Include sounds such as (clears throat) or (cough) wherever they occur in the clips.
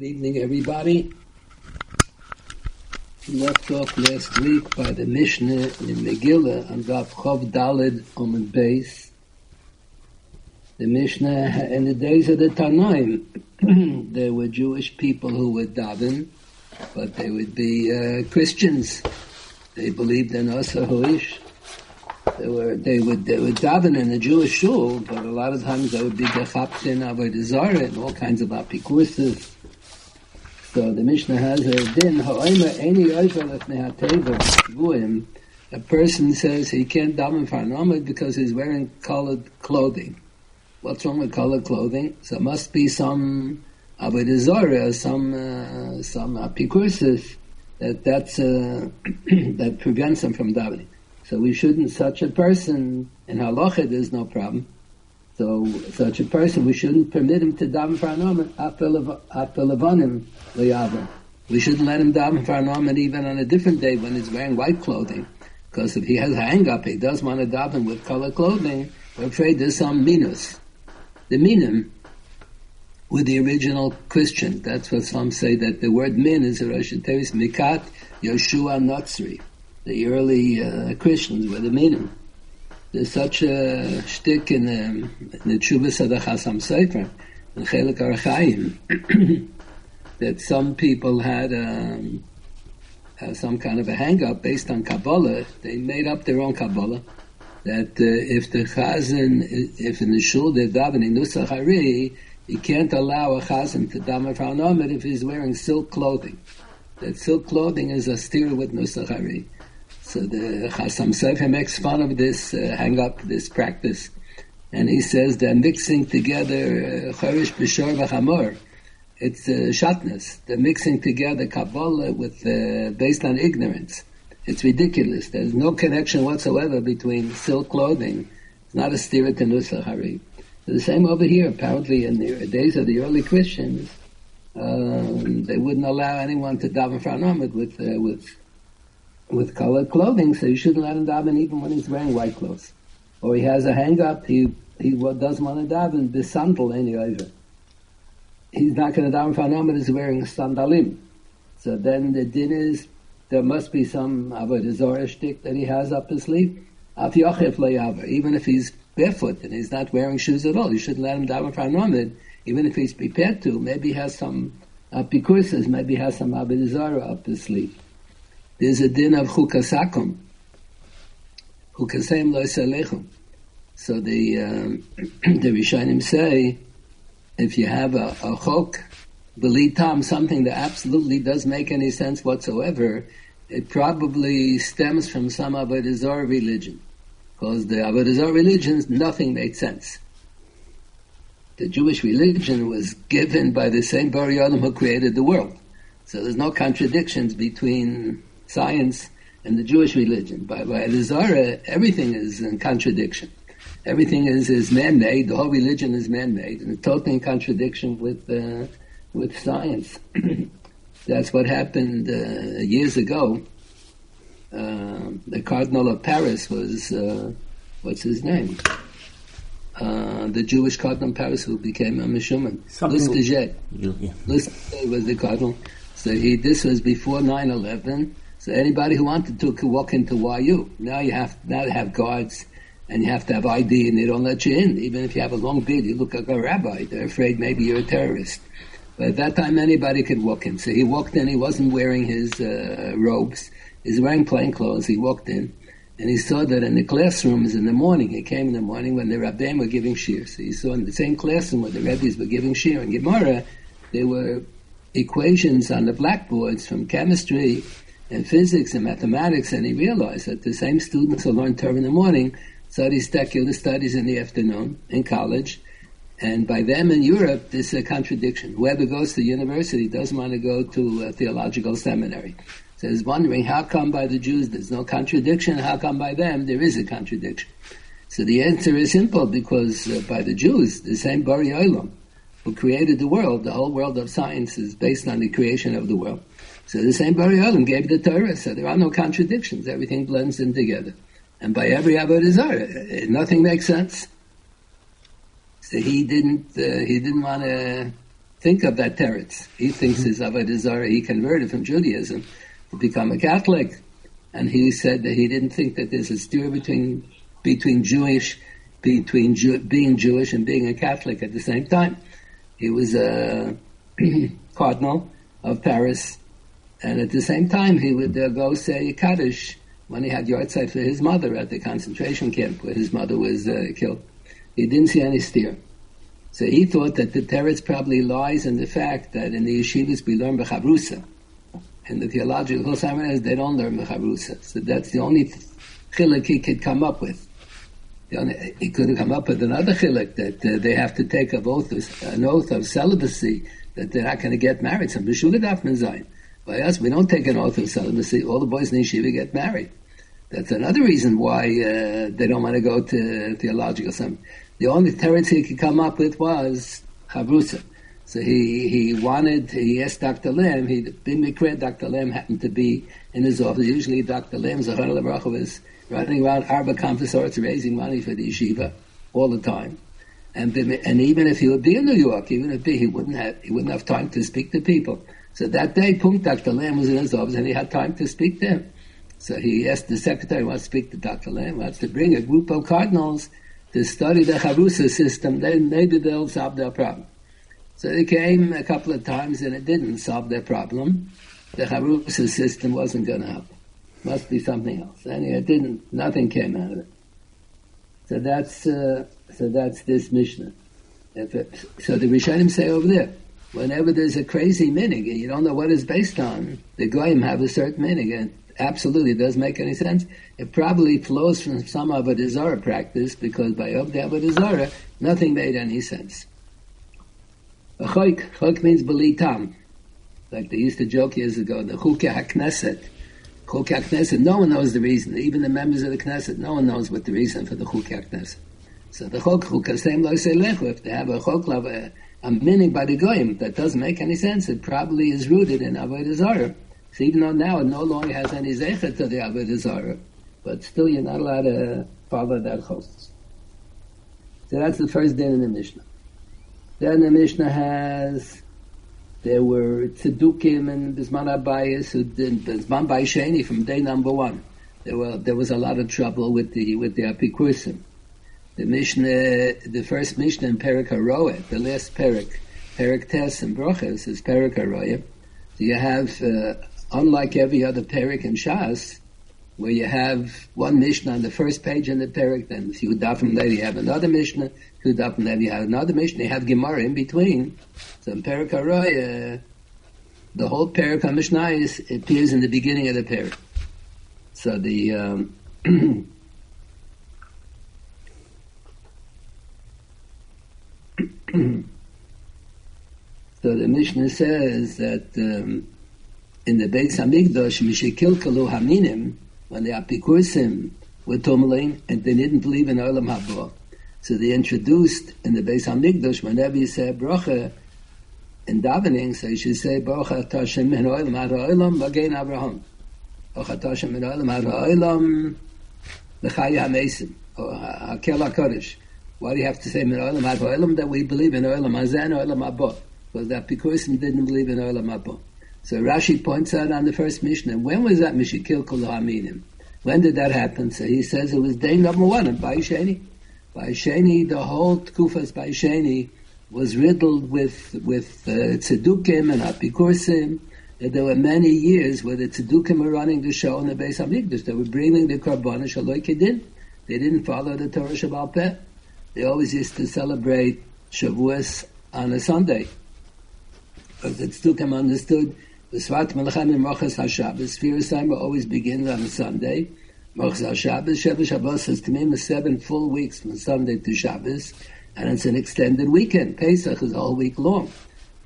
Good evening, everybody. We left off last week by the Mishnah in Megillah on Daf Chov Dalid Omen Beis. The Mishnah, in the days of the Tanoim, (clears throat) there were Jewish people who were daven, but they would be uh, Christians. They believed in Asa Hoish. They were they would they would daven in the Jewish shul, but a lot of times they would be gechaptin avodah and all kinds of apikurses. So the Mishnah has a din any oifelef mehateva A person says he can't daven for an because he's wearing colored clothing. What's wrong with colored clothing? So it must be some avodah some uh, some apikurses that that's uh, (clears throat) that prevents him from davening. So we shouldn't, such a person, in halacha there's no problem. So such a person, we shouldn't permit him to daven for an omer after We shouldn't let him daven for an even on a different day when he's wearing white clothing. Because if he has a hang up, he does want to daven with color clothing, we're afraid there's some minus. The minim with the original Christian. That's what some say that the word min is a Rosh Mikat Yeshua Natsri the early uh, Christians were the meaning. There's such a shtick in the, in the Chubas of the Chasam Sofer, in Chelik Arachayim, (clears throat) that some people had um, uh, some kind of a hang-up based on Kabbalah. They made up their own Kabbalah. That uh, if the chazan, if in the shul they're davening Nusach Hari, you can't allow a chazan to daven for an if he's wearing silk clothing. That silk clothing is a steer with Nusach Hari. So the Chasam Sofer makes fun of this uh, hang up, this practice. And he says they're mixing together Chorish, uh, Bishor, V'chamor. It's uh, shatness. They're mixing together Kabbalah with, uh, based on ignorance. It's ridiculous. There's no connection whatsoever between silk clothing. It's not a stira to Nusach Hari. The same over here. Apparently, in the days of the early Christians, um, they wouldn't allow anyone to daven for an with uh, with with colored clothing, so you shouldn't let him daven even when he's wearing white clothes. Or he has a hang up, he, he doesn't want to daven, bisandal any over. He's not going to daven for but he's wearing sandalim. So then the din is, there must be some avodah stick that he has up his sleeve. Even if he's barefoot and he's not wearing shoes at all, you shouldn't let him daven for an even if he's prepared to. Maybe he has some uh, maybe he has some avodah up his sleeve. There's a din of chukasakum. Chukasem lo salechum. So the um, (clears throat) the Rishonim say, if you have a, a chok, tam, something that absolutely does make any sense whatsoever, it probably stems from some Avodah religion. Because the Avodah religions, nothing made sense. The Jewish religion was given by the same Bar who created the world. So there's no contradictions between science and the Jewish religion. By, by the Zara, everything is in contradiction. Everything is, is man-made. The whole religion is man-made, and totally in contradiction with uh, with science. (clears throat) That's what happened uh, years ago. Uh, the Cardinal of Paris was uh, what's his name? Uh, the Jewish Cardinal of Paris who became a Mishuman. Lustiger. Yeah. Lustiger was the Cardinal. So he, this was before 9-11 so anybody who wanted to could walk into YU. Now you have now you have guards and you have to have ID and they don't let you in. Even if you have a long beard, you look like a rabbi. They're afraid maybe you're a terrorist. But at that time, anybody could walk in. So he walked in. He wasn't wearing his uh, robes. He's wearing plain clothes. He walked in, and he saw that in the classrooms in the morning. He came in the morning when the rabbis were giving shir. So he saw in the same classroom where the rabbis were giving shir and Gemara, there were equations on the blackboards from chemistry in physics and mathematics, and he realized that the same students who learn Torah in the morning study secular studies in the afternoon in college. And by them in Europe, this is a contradiction. Whoever goes to university doesn't want to go to a theological seminary. So he's wondering how come by the Jews there's no contradiction, how come by them there is a contradiction. So the answer is simple because uh, by the Jews, the same Bari Olam, who created the world, the whole world of science is based on the creation of the world. So the same Bari Olam gave the Torah, so there are no contradictions. Everything blends in together. And by every Avodah Zarah, nothing makes sense. So he didn't, uh, he didn't want to think of that teretz. He thinks his avodah zarah. He converted from Judaism to become a Catholic, and he said that he didn't think that there's a stir between between Jewish between Jew, being Jewish and being a Catholic at the same time. He was a (clears throat) cardinal of Paris, and at the same time he would uh, go say Kaddish when he had yahrzeit for his mother at the concentration camp where his mother was uh, killed. He didn't see any steer. So he thought that the teretz probably lies in the fact that in the yeshivas we learn bechavrusa. In the theological seminaries, they don't learn bechavrusa. So that's the only chilik he could come up with. Only, he could have come up with another chilik that uh, they have to take an oath, an oath of celibacy that they're not going to get married. Some zayin. By us, we don't take an oath of celibacy. All the boys in yeshiva get married. That's another reason why uh, they don't want to go to theological seminary. The only teretz he could come up with was chavrusa. So he, he wanted, he asked Dr. Lamm, he, been Mikre, Dr. Lamm happened to be in his office. Usually Dr. Lamm, Zahar was running around Arba conference raising money for the yeshiva all the time. And, and even if he would be in New York, even if he wouldn't have, he wouldn't have time to speak to people. So that day, Punkt, Dr. Lamm was in his office and he had time to speak to him. So he asked the secretary, wants to speak to Dr. Lamm, wants to bring a group of cardinals to study the Chavrusa system, then maybe they'll solve their problem. So they came a couple of times and it didn't solve their problem. The Chavrusa system wasn't going to help. Must be something else. And it didn't, nothing came out of it. So that's, uh, so that's this Mishnah. It, so the Rishonim say over there, whenever there's a crazy minig you don't know what it's based on, the Goyim have a certain minig and absolutely doesn't make any sense. It probably flows from some of a desire practice because by Obdi desire, nothing made any sense. A choik, choik means belitam. Like they used to joke years ago, the chukah HaKnesset. Chukah HaKnesset, no one knows the reason. Even the members of the Knesset, no one knows what the reason for the chukah HaKnesset. So the chok like say lechu, if they have a chok uh, a, a meaning by the goyim that doesn't make any sense, it probably is rooted in Avodah Zarah. So even though now it no longer has any zecher to the Avodah Zarah, but still you're not allowed to follow that host. So that's the first din in the Mishnah. Then the Mishnah has there were tzedukim and Bisman Abayis who did Bisman Bayisheni from day number one. There were there was a lot of trouble with the with the Apikursim. The Mishnah, the first Mishnah in Perik the last Perik, Perik Tes and Broches is Perik. So you have uh, unlike every other Perik in Shas, where you have one Mishnah on the first page in the Perik, then if you from there you have another Mishnah, if you from there you have another Mishnah, you have Gemara in between. So in Perik uh, the whole Perik HaMishnah appears in the beginning of the Perik. So the, um, (clears throat) so the Mishnah says that um, in the Beis Hamikdash, Mishikilkalu Haminim, when the Apikursim were tumbling and they didn't believe in Olam Haba. So they introduced in the Beis Hamikdash, whenever you say bracha in davening, so you should say bracha Tashem Min Olam Ad Olam Bagein Abraham. Bracha Tashem Min Olam Ad Olam L'Chaya HaMesim, or Hakel HaKodesh. Why do you have to say Min Olam Ad Olam? That we believe in Olam Hazen, Olam Haba. Because the Apikursim didn't believe in Olam Haba. So Rashi points out on the first Mishnah, when was that Mishikil Kol Haminim? When did that happen? So he says it was day number one of Baisheni. Baisheni, the whole Tkufas Baisheni was riddled with with uh, tzedukim and apikursim. There were many years where the tzedukim were running the show in the Beis Hamikdash. They were bringing the korban shaloi kedin. They didn't follow the Torah Shabbat Peh. They always used to celebrate Shavuos on a Sunday. But the tzedukim understood the Svat Melachem and Mochas HaShabbos, Sfiras always begins on a Sunday. Mochas HaShabbos, Sheva Shabbos has Tamim is seven full weeks from Sunday to Shabbos, and it's an extended weekend. Pesach is all week long,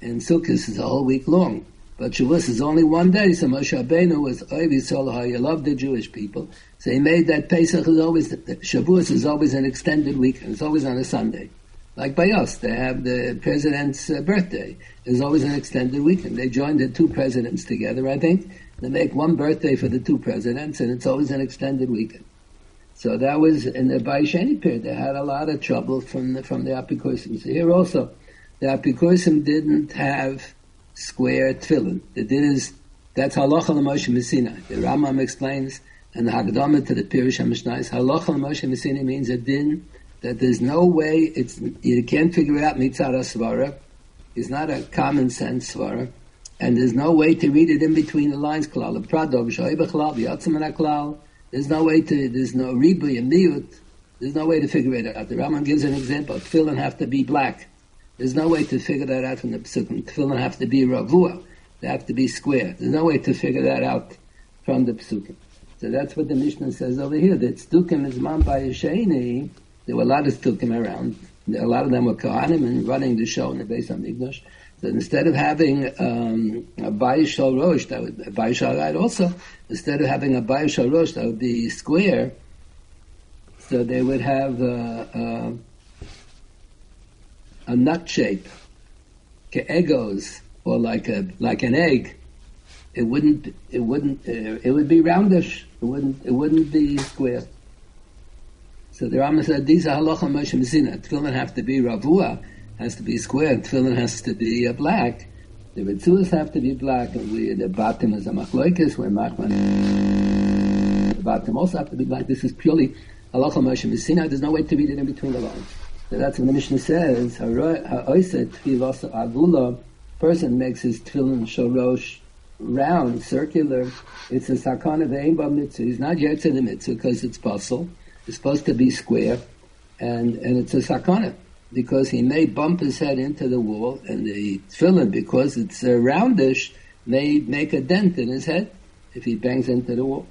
and Sukkot is all week long. But Shavuos is only one day, so Moshe Rabbeinu was Oiv Yisrael you love the Jewish people. So he made that Pesach is always, Shavuos is always an extended weekend, it's always on a Sunday. Like by us, they have the president's uh, birthday. There's always an extended weekend. They join the two presidents together, I think. They make one birthday for the two presidents, and it's always an extended weekend. So that was in the Baisheni period. They had a lot of trouble from the, from the Apikosim. So here also, the Apikurim didn't have square tefillin. The din is, that's halacha l'Moshe Messina. The Rambam explains, and the Haggadah to the Pirush HaMishnah halacha l'Moshe Messina means a din that there's no way, it's, you can't figure out mitzvah svara. It's not a common sense svara. And there's no way to read it in between the lines. Klal the Prado, Klal, There's no way to, there's no ribu and. There's no way to figure it out. The Rambam gives an example. Tefillin have to be black. There's no way to figure that out from the Pesukim. Tefillin have to be ravua. They have to be square. There's no way to figure that out from the psukim. So that's what the Mishnah says over here. That Stukim is man by Sheni. There were a lot of Stukim around. A lot of them were Kohanim and running the show in the base of Migdosh. So instead of having um, a Bayishal Rosh, that would a right also, instead of having a Bayishal Rosh, that would be square, so they would have uh, uh, a nut shape, egos, or like a like an egg. It wouldn't. It wouldn't. Uh, it would be roundish. It wouldn't. It wouldn't be square. So the Rambam said these are halacha Moshe Messina. Tefillin have to be ravua, has to be square. Tefillin has to be uh, black. The Ritzulas have to be black, and we the bottom is a machloikis, where machman the bottom also have to be black. This is purely halacha Moshe Messina. There's no way to read it in between the lines. That's what the Mishnah says. Agula. Person makes his tefillin shorosh round, circular. It's a sakana ve'im mitzvah. He's not yet to the mitzvah because it's puzzle. It's supposed to be square, and and it's a sakana because he may bump his head into the wall, and the tefillin because it's uh, roundish may make a dent in his head if he bangs into the wall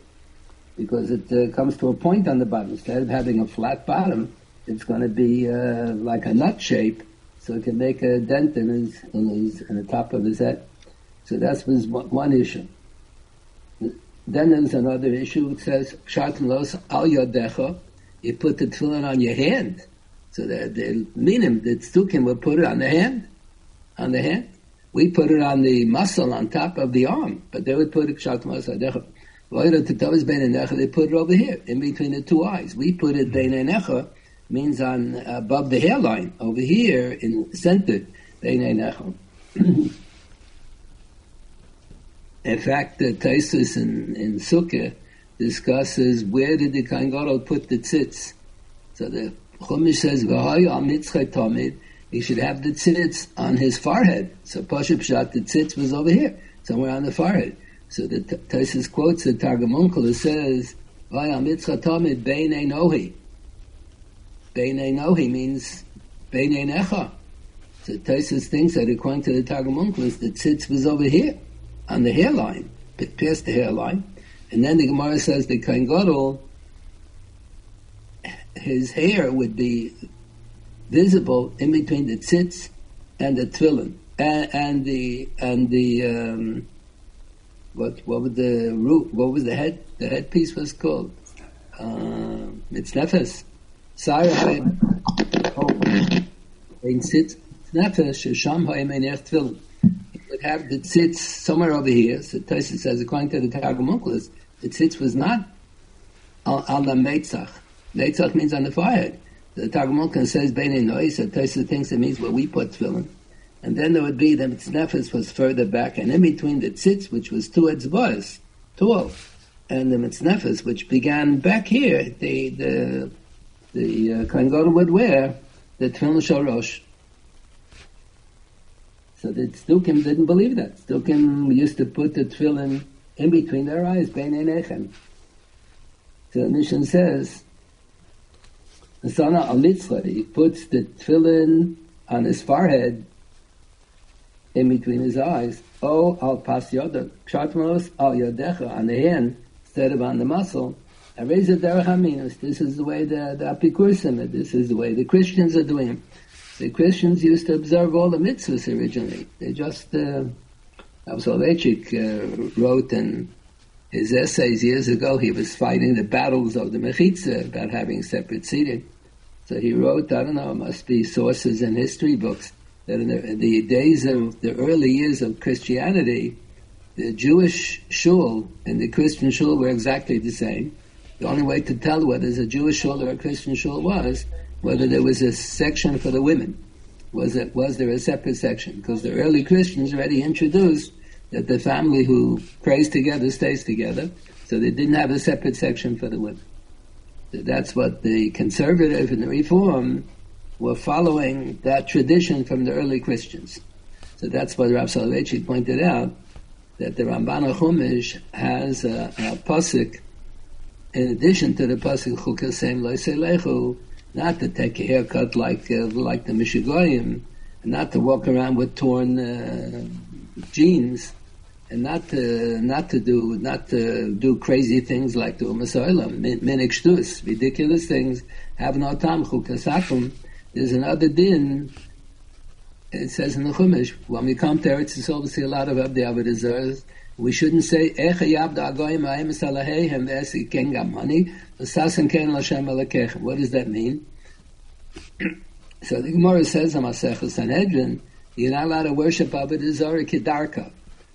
because it uh, comes to a point on the bottom instead of having a flat bottom it's going to be uh, like a nut shape, so it can make a dent in his in his in the top of his head. So that's was one issue. Then there's another issue. It says "Shartan los al yadecha." You put the tefillin on your hand, so that the minim the tzukim will put it on the hand, on the hand. We put it on the muscle on top of the arm, but they would put it "Shartan los yadecha." They put it over here, in between the two eyes. We put it bein means on above the hairline over here in center. (clears throat) in fact, the Taisus in, in Sukkah discusses where did the Kohen put the tzitz. So the Chumash says, tamid, he should have the tzitz on his forehead. So Pashup Pshat, the tzitz was over here, somewhere on the forehead. So the Taisus quotes the Targum Onkelos says, V'haya mitzchay tamid bein nohi. Beinei Nohi means Beinei Necha. So Tosis thinks that according to the Targum Onkelos, the tzitz was over here, on the hairline, but past the hairline. And then the Gemara says the Kohen Gadol, his hair would be visible in between the tzitz and the tefillin, and, and the and the um, what what was the root? What was the head? The headpiece was called. Uh, it's nefes. Sarah in sit nefesh sham ha'emen erch tefillin. He would have the tzitz somewhere over here. So Tosis says, according to the Targum Onkelos, the tzitz was not on, the meitzach. Meitzach means on the forehead. The Targum Onkelos says bein noy. So Tosis thinks it means where we put tefillin. And then there would be the mitznefes was further back, and in between the tzitz, which was two etzbois, tall, and the mitznefes, which began back here, the the the uh, Kohen Gadol would wear the Tefillin Shorosh. So the Tzdukim didn't believe that. Tzdukim used to put the Tefillin in between their eyes, Bein Einechem. So the mission says, the Sana al he puts the Tefillin on his forehead, in between his eyes, Oh, al pas yoda, Kshatmos al yodecha, on the hand, instead of on the muscle, this is the way the, the Apikursim, this is the way the Christians are doing. The Christians used to observe all the mitzvahs originally. They just, uh, Soloveitchik uh, wrote in his essays years ago, he was fighting the battles of the Mechitza about having separate seating. So he wrote, I don't know, it must be sources in history books, that in the, in the days of the early years of Christianity, the Jewish shul and the Christian shul were exactly the same. The only way to tell whether it's a Jewish shul or a Christian shul was whether there was a section for the women. was it was there a separate section? Because the early Christians already introduced that the family who prays together stays together, so they didn't have a separate section for the women. That's what the conservative and the reform were following that tradition from the early Christians. So that's what Rav Soloveitchik pointed out, that the Ramban Chumash has a, a pasuk, in addition to the pasuk Chukasem Loiselechu, not to take a haircut like uh, like the Mishigoyim, not to walk around with torn uh, jeans, and not to not to do not to do crazy things like the Umasoilam, minik ridiculous things. Have no tam chukasakum. There's another din. It says in the Chumash when we come to Eretz Yisrael, we see a lot of Abdi Avodah We shouldn't say. What does that mean? (clears throat) so the Gemara says on Masechah Sanhedrin, you're not allowed to worship Avodah Zarah Kedarka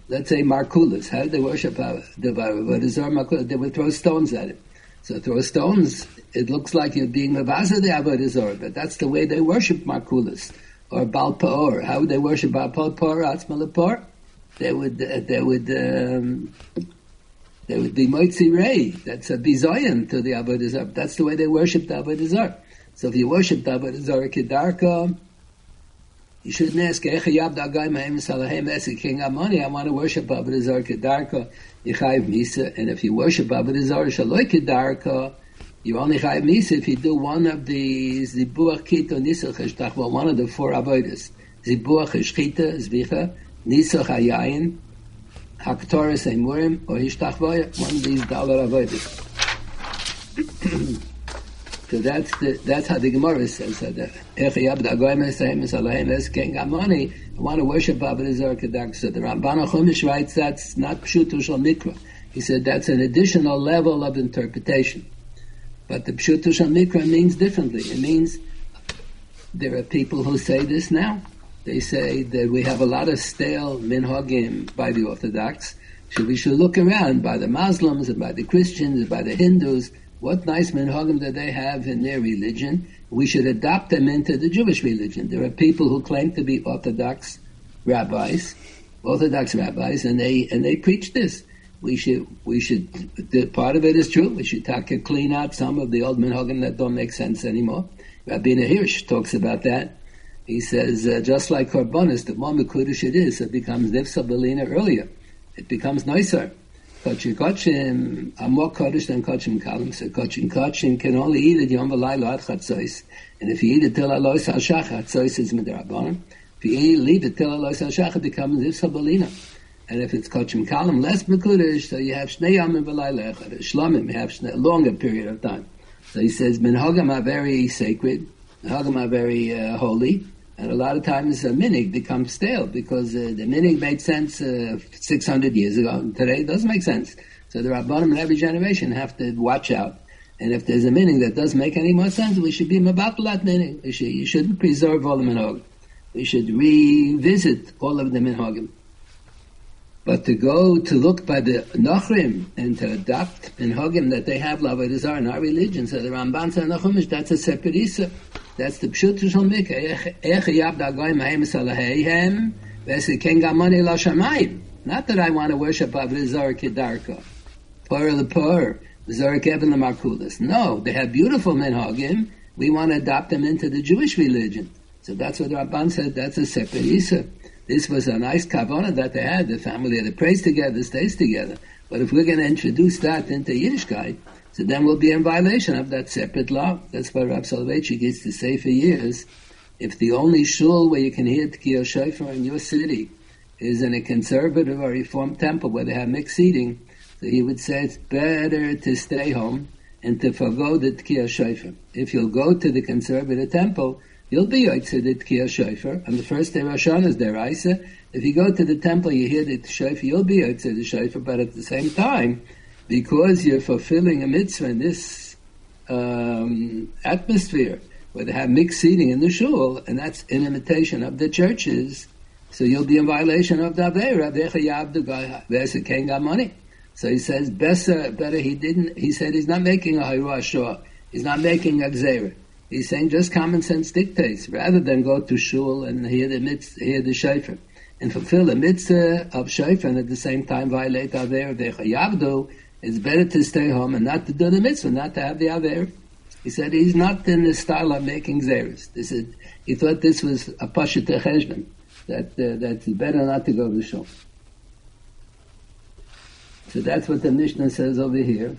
let's say Markulis. How did they worship the Avodah They would throw stones at it. So throw stones, it looks like you're being Mavaza the Avodah but that's the way they worship Markulis. Or Baal Pa'or. How would they worship Baal Pa'or, Atzmalapor? They would, uh, they would, um, they would be Moitzi Rei. That's a bizoyan to the Avodah That's the way they worship the Avodah So if you worship the Avodah Kedarka, you shouldn't ask, Echayab Dagai Mahem Salahem Esik King Amani, I want to worship Avodah Kedarka, Yechayiv Misa, and if you worship Avodah Shaloi Kedarka, you only chayiv misa if you do one of the zibuach kita nisach hashtachva, one of the four avodas. Zibuach hashchita, zvicha, nisach hayayin, haktoris emurim, or hishtachva, one of these dollar avodas. So that's the, that's how the Gemara says that. If the I want to worship Zarah Kedak. So the Ramban Chumash writes that's not Pshuto Shal Mikra. He said that's an additional level of interpretation. But the Pshuto Shal Mikra means differently. It means there are people who say this now. They say that we have a lot of stale minhagim by the Orthodox. So we should look around by the Muslims and by the Christians and by the Hindus what nice minhagim do they have in their religion. We should adopt them into the Jewish religion. There are people who claim to be Orthodox rabbis, Orthodox rabbis, and they and they preach this. We should we should the, part of it is true. We should take clean out some of the old minhagim that don't make sense anymore. Rabbi Hirsch talks about that. He says uh, just like Korbanis, the more Mekudesh it is, it becomes Nifsa Belina earlier. It becomes nicer. Kachim Kachim are more Kaddish than Kachim Kalim. So Kachim Kachim can only eat it Yom V'laylo Ad Chatzos. And if you eat it till Alois HaShach, Chatzos is Midrabanan. If you leave it till Alois HaShach, it becomes Ifsa Balina. And if it's Kachim Kalim, less Mekudesh, so you have Shnei Yom V'laylo Echad. Shlomim, you have a longer period of time. So he says, Minhagam are very sacred. Minhagam are very uh, holy. And a lot of times a minig becomes stale because uh, the minig made sense uh, 600 years ago. And today it doesn't make sense. So the Rabbanim in every generation have to watch out. And if there's a minig that doesn't make any more sense, we should be mabatlat minig. We should, you shouldn't preserve all the minhag. We should revisit all of the minhagim. But to go to look by the Nachrim and to adopt minhagim that they have lavodah in our religion, so the Ramban said Nachumish, that's a separate issa. That's the pshut shel mikra. Ech yab da goyim haim salaheihem v'esi ken gamani la shamayim. Not that I want to worship Avodah Zarah Kedarka. Pur the pur. Zarek Eben Markulis. No, they have beautiful minhagim. We want to adopt them into the Jewish religion. So that's what Ramban said. That's a separate Isa. This was a nice kavana that they had. The family that prays together stays together. But if we're going to introduce that into Yiddishkeit, so then we'll be in violation of that separate law. That's why Rab Soloveitchik used to say for years, if the only shul where you can hear Tkiyah Shofar in your city is in a conservative or reformed temple where they have mixed seating, so he would say it's better to stay home and to forego the Tkiyah Shofar. If you'll go to the conservative temple, you'll be Yotzeh the Tkiyah Shofar. On the first day Rosh is there, Isa. If you go to the temple, you hear the Shofar, you'll be Yotzeh the Shofar, but at the same time, because you're fulfilling a mitzvah in this um, atmosphere where they have mixed seating in the shul, and that's in imitation of the churches, so you'll be in violation of the Avera. money. So he says, better, better he didn't, he said he's not making a Shah. He's not making a Gzera. He's saying just common sense dictates, rather than go to shul and hear the mitzvah, hear the shofar, and fulfill the mitzvah of shofar, and at the same time violate aver v'chayavdu. It's better to stay home and not to do the mitzvah, not to have the aver. He said he's not in the style of making zeres. This is, he thought this was a pasha techeshvan, that uh, that's better not to go to shul. So that's what the Mishnah says over here.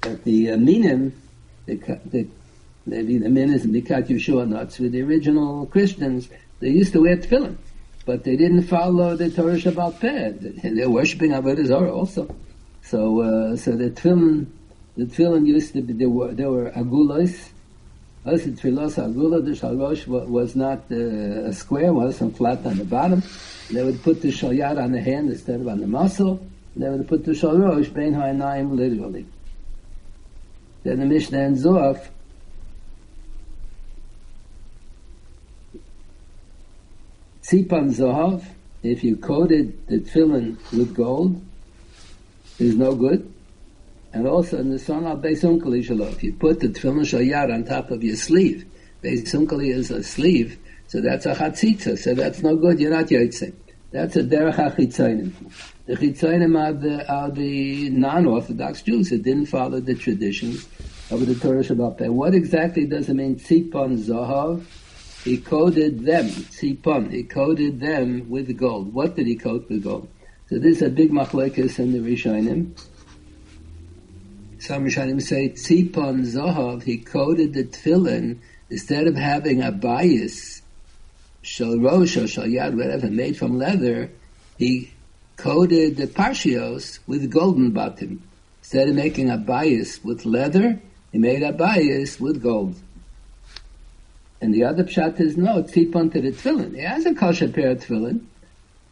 That the uh, minim, the, the maybe the min is Mikat Yeshua nuts with the original Christians, they used to wear tefillin, but they didn't follow the Torah Shabbat Peh. They're worshipping Avodah Zarah also. So, uh, so the tefillin, the tefillin used to be, there were, there were agulos, also tefillos agula, the shalrosh was not uh, a square, wasn't flat on the bottom. They would put the shalyat on the hand instead of on the muscle. They would put the shalrosh, bein ha'inayim, literally. Then the Mishnah ends off Tzipan Zahav, if you coated the tefillin with gold, is no good. And also in the son of Beisunkali Shalom, if you put the tefillin shayar on top of your sleeve, Beisunkali is a sleeve, so that's a chatzitza, so that's no good, you're not yotzei. That's a derech ha-chitzonim. The chitzonim are the, are the non-Orthodox Jews who didn't follow the traditions of the Torah Shabbat. What exactly does it mean, tzipon zahav? He coated them, tzipon, he coated them with gold. What did he coat with gold? So this is a big machlekes in the Rishonim. Some Rishonim say tzipon zahav, he coated the tefillin, instead of having a bias, shal rosh or shal yad, whatever, made from leather, he coated the parshios with golden bottom. Instead of making a bias with leather, he made a bias with gold. And the other pshat is no, tzipon to the tefillin. He has a kosher pair of tefillin.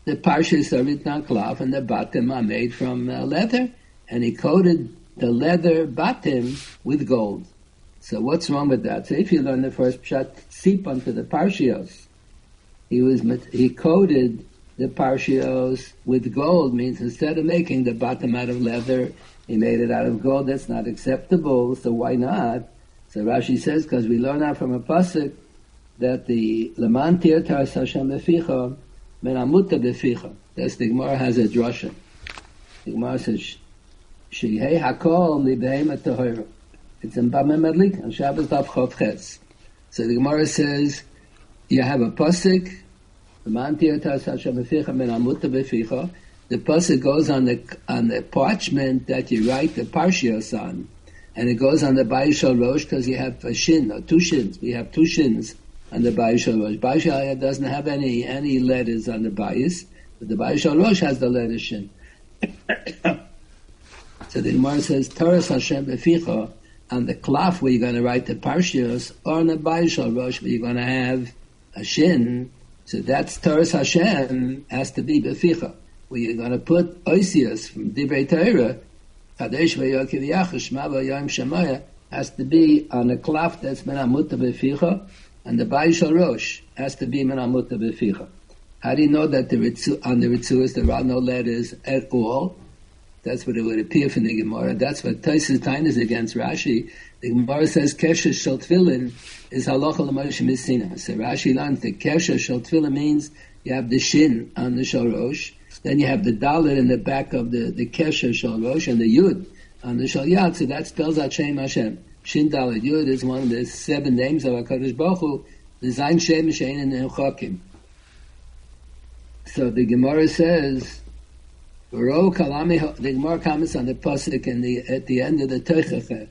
The parshas are written cloth and the bottom are made from uh, leather. And he coated the leather bottom with gold. So what's wrong with that? So if you learn the first pshat, tzipon to the parshios, he was, he coated the parshios with gold means instead of making the bottom out of leather, he made it out of gold. That's not acceptable. So why not? So Rashi says because we learn out from a pasuk that the Leman Tirtar Hashem Beficha Menamutta Beficha. That's the Gemara has a drasha. The Gemara says Shehei Hakol Libehem Tahira. It's in Bameh Medlik on Shabbos Daf Chav Ches. So the Gemara says you have a pasuk Leman Tirtar Hashem Beficha Menamutta Beficha. The pasuk goes on the on the parchment that you write the parshios on and it goes on the Bayishal Rosh because you have a shin or two shins. We have two shins on the Bayishal Rosh. Bayishal doesn't have any any letters on the Bayis, but the Bayishal Rosh has the letter shin. (coughs) so the Gemara says, Taras Hashem Beficha, on the cloth where you're going to write the Parshios, or on the Bayishal Rosh where you're going to have a shin, mm-hmm. so that's Taras Hashem has to be Beficha. Where you're going to put Oisius from Divrei Torah, Kadesh v'yokiv yachish ma v'yoyim shemaya has to be on a cloth that's amutta b'ficha, and the Bayishal Rosh has to be min b'ficha. How do you know that the ritzu, on the ritzuas there are no letters at all? That's what it would appear from the Gemara. That's what Taisus Tain is against Rashi. The Gemara says Kesha Shel Tfilin is halacha l'moshe misina. So Rashi learns that Kesha Shel Tfilin means you have the shin on the shorosh, then you have the dalit in the back of the, the kesher shal rosh and the yud on the shal yad. So that spells out Shem Hashem. Shin yud is one of the seven names of HaKadosh Baruch Hu. The Zayin Shem Shein and Chokim. So the Gemara says, Ro kalami, the Gemara comments on the pasuk in the, at the end of the Teichacha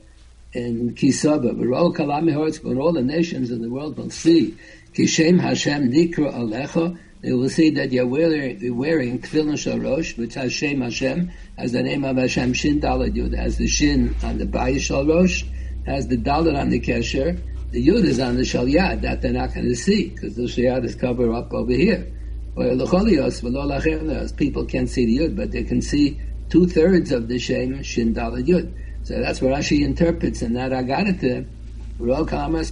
in Kisaba. Ro kalami hortz, when all the nations in the world will see, Kishem Hashem nikra alecha, they will see that you're wearing, wearing Tefillin Shalosh, which has Shem Hashem, as the name of Hashem Shin Yud, has the Shin on the Bayi Shalosh, has the Dalet on the Kesher, the Yud is on the Shalyad, that they're not going to see, because the Shalyad is covered up over here. People can't see the Yud, but they can see two thirds of the Shem Shin Dalet Yud. So that's what Rashi interprets in that Agadita. Because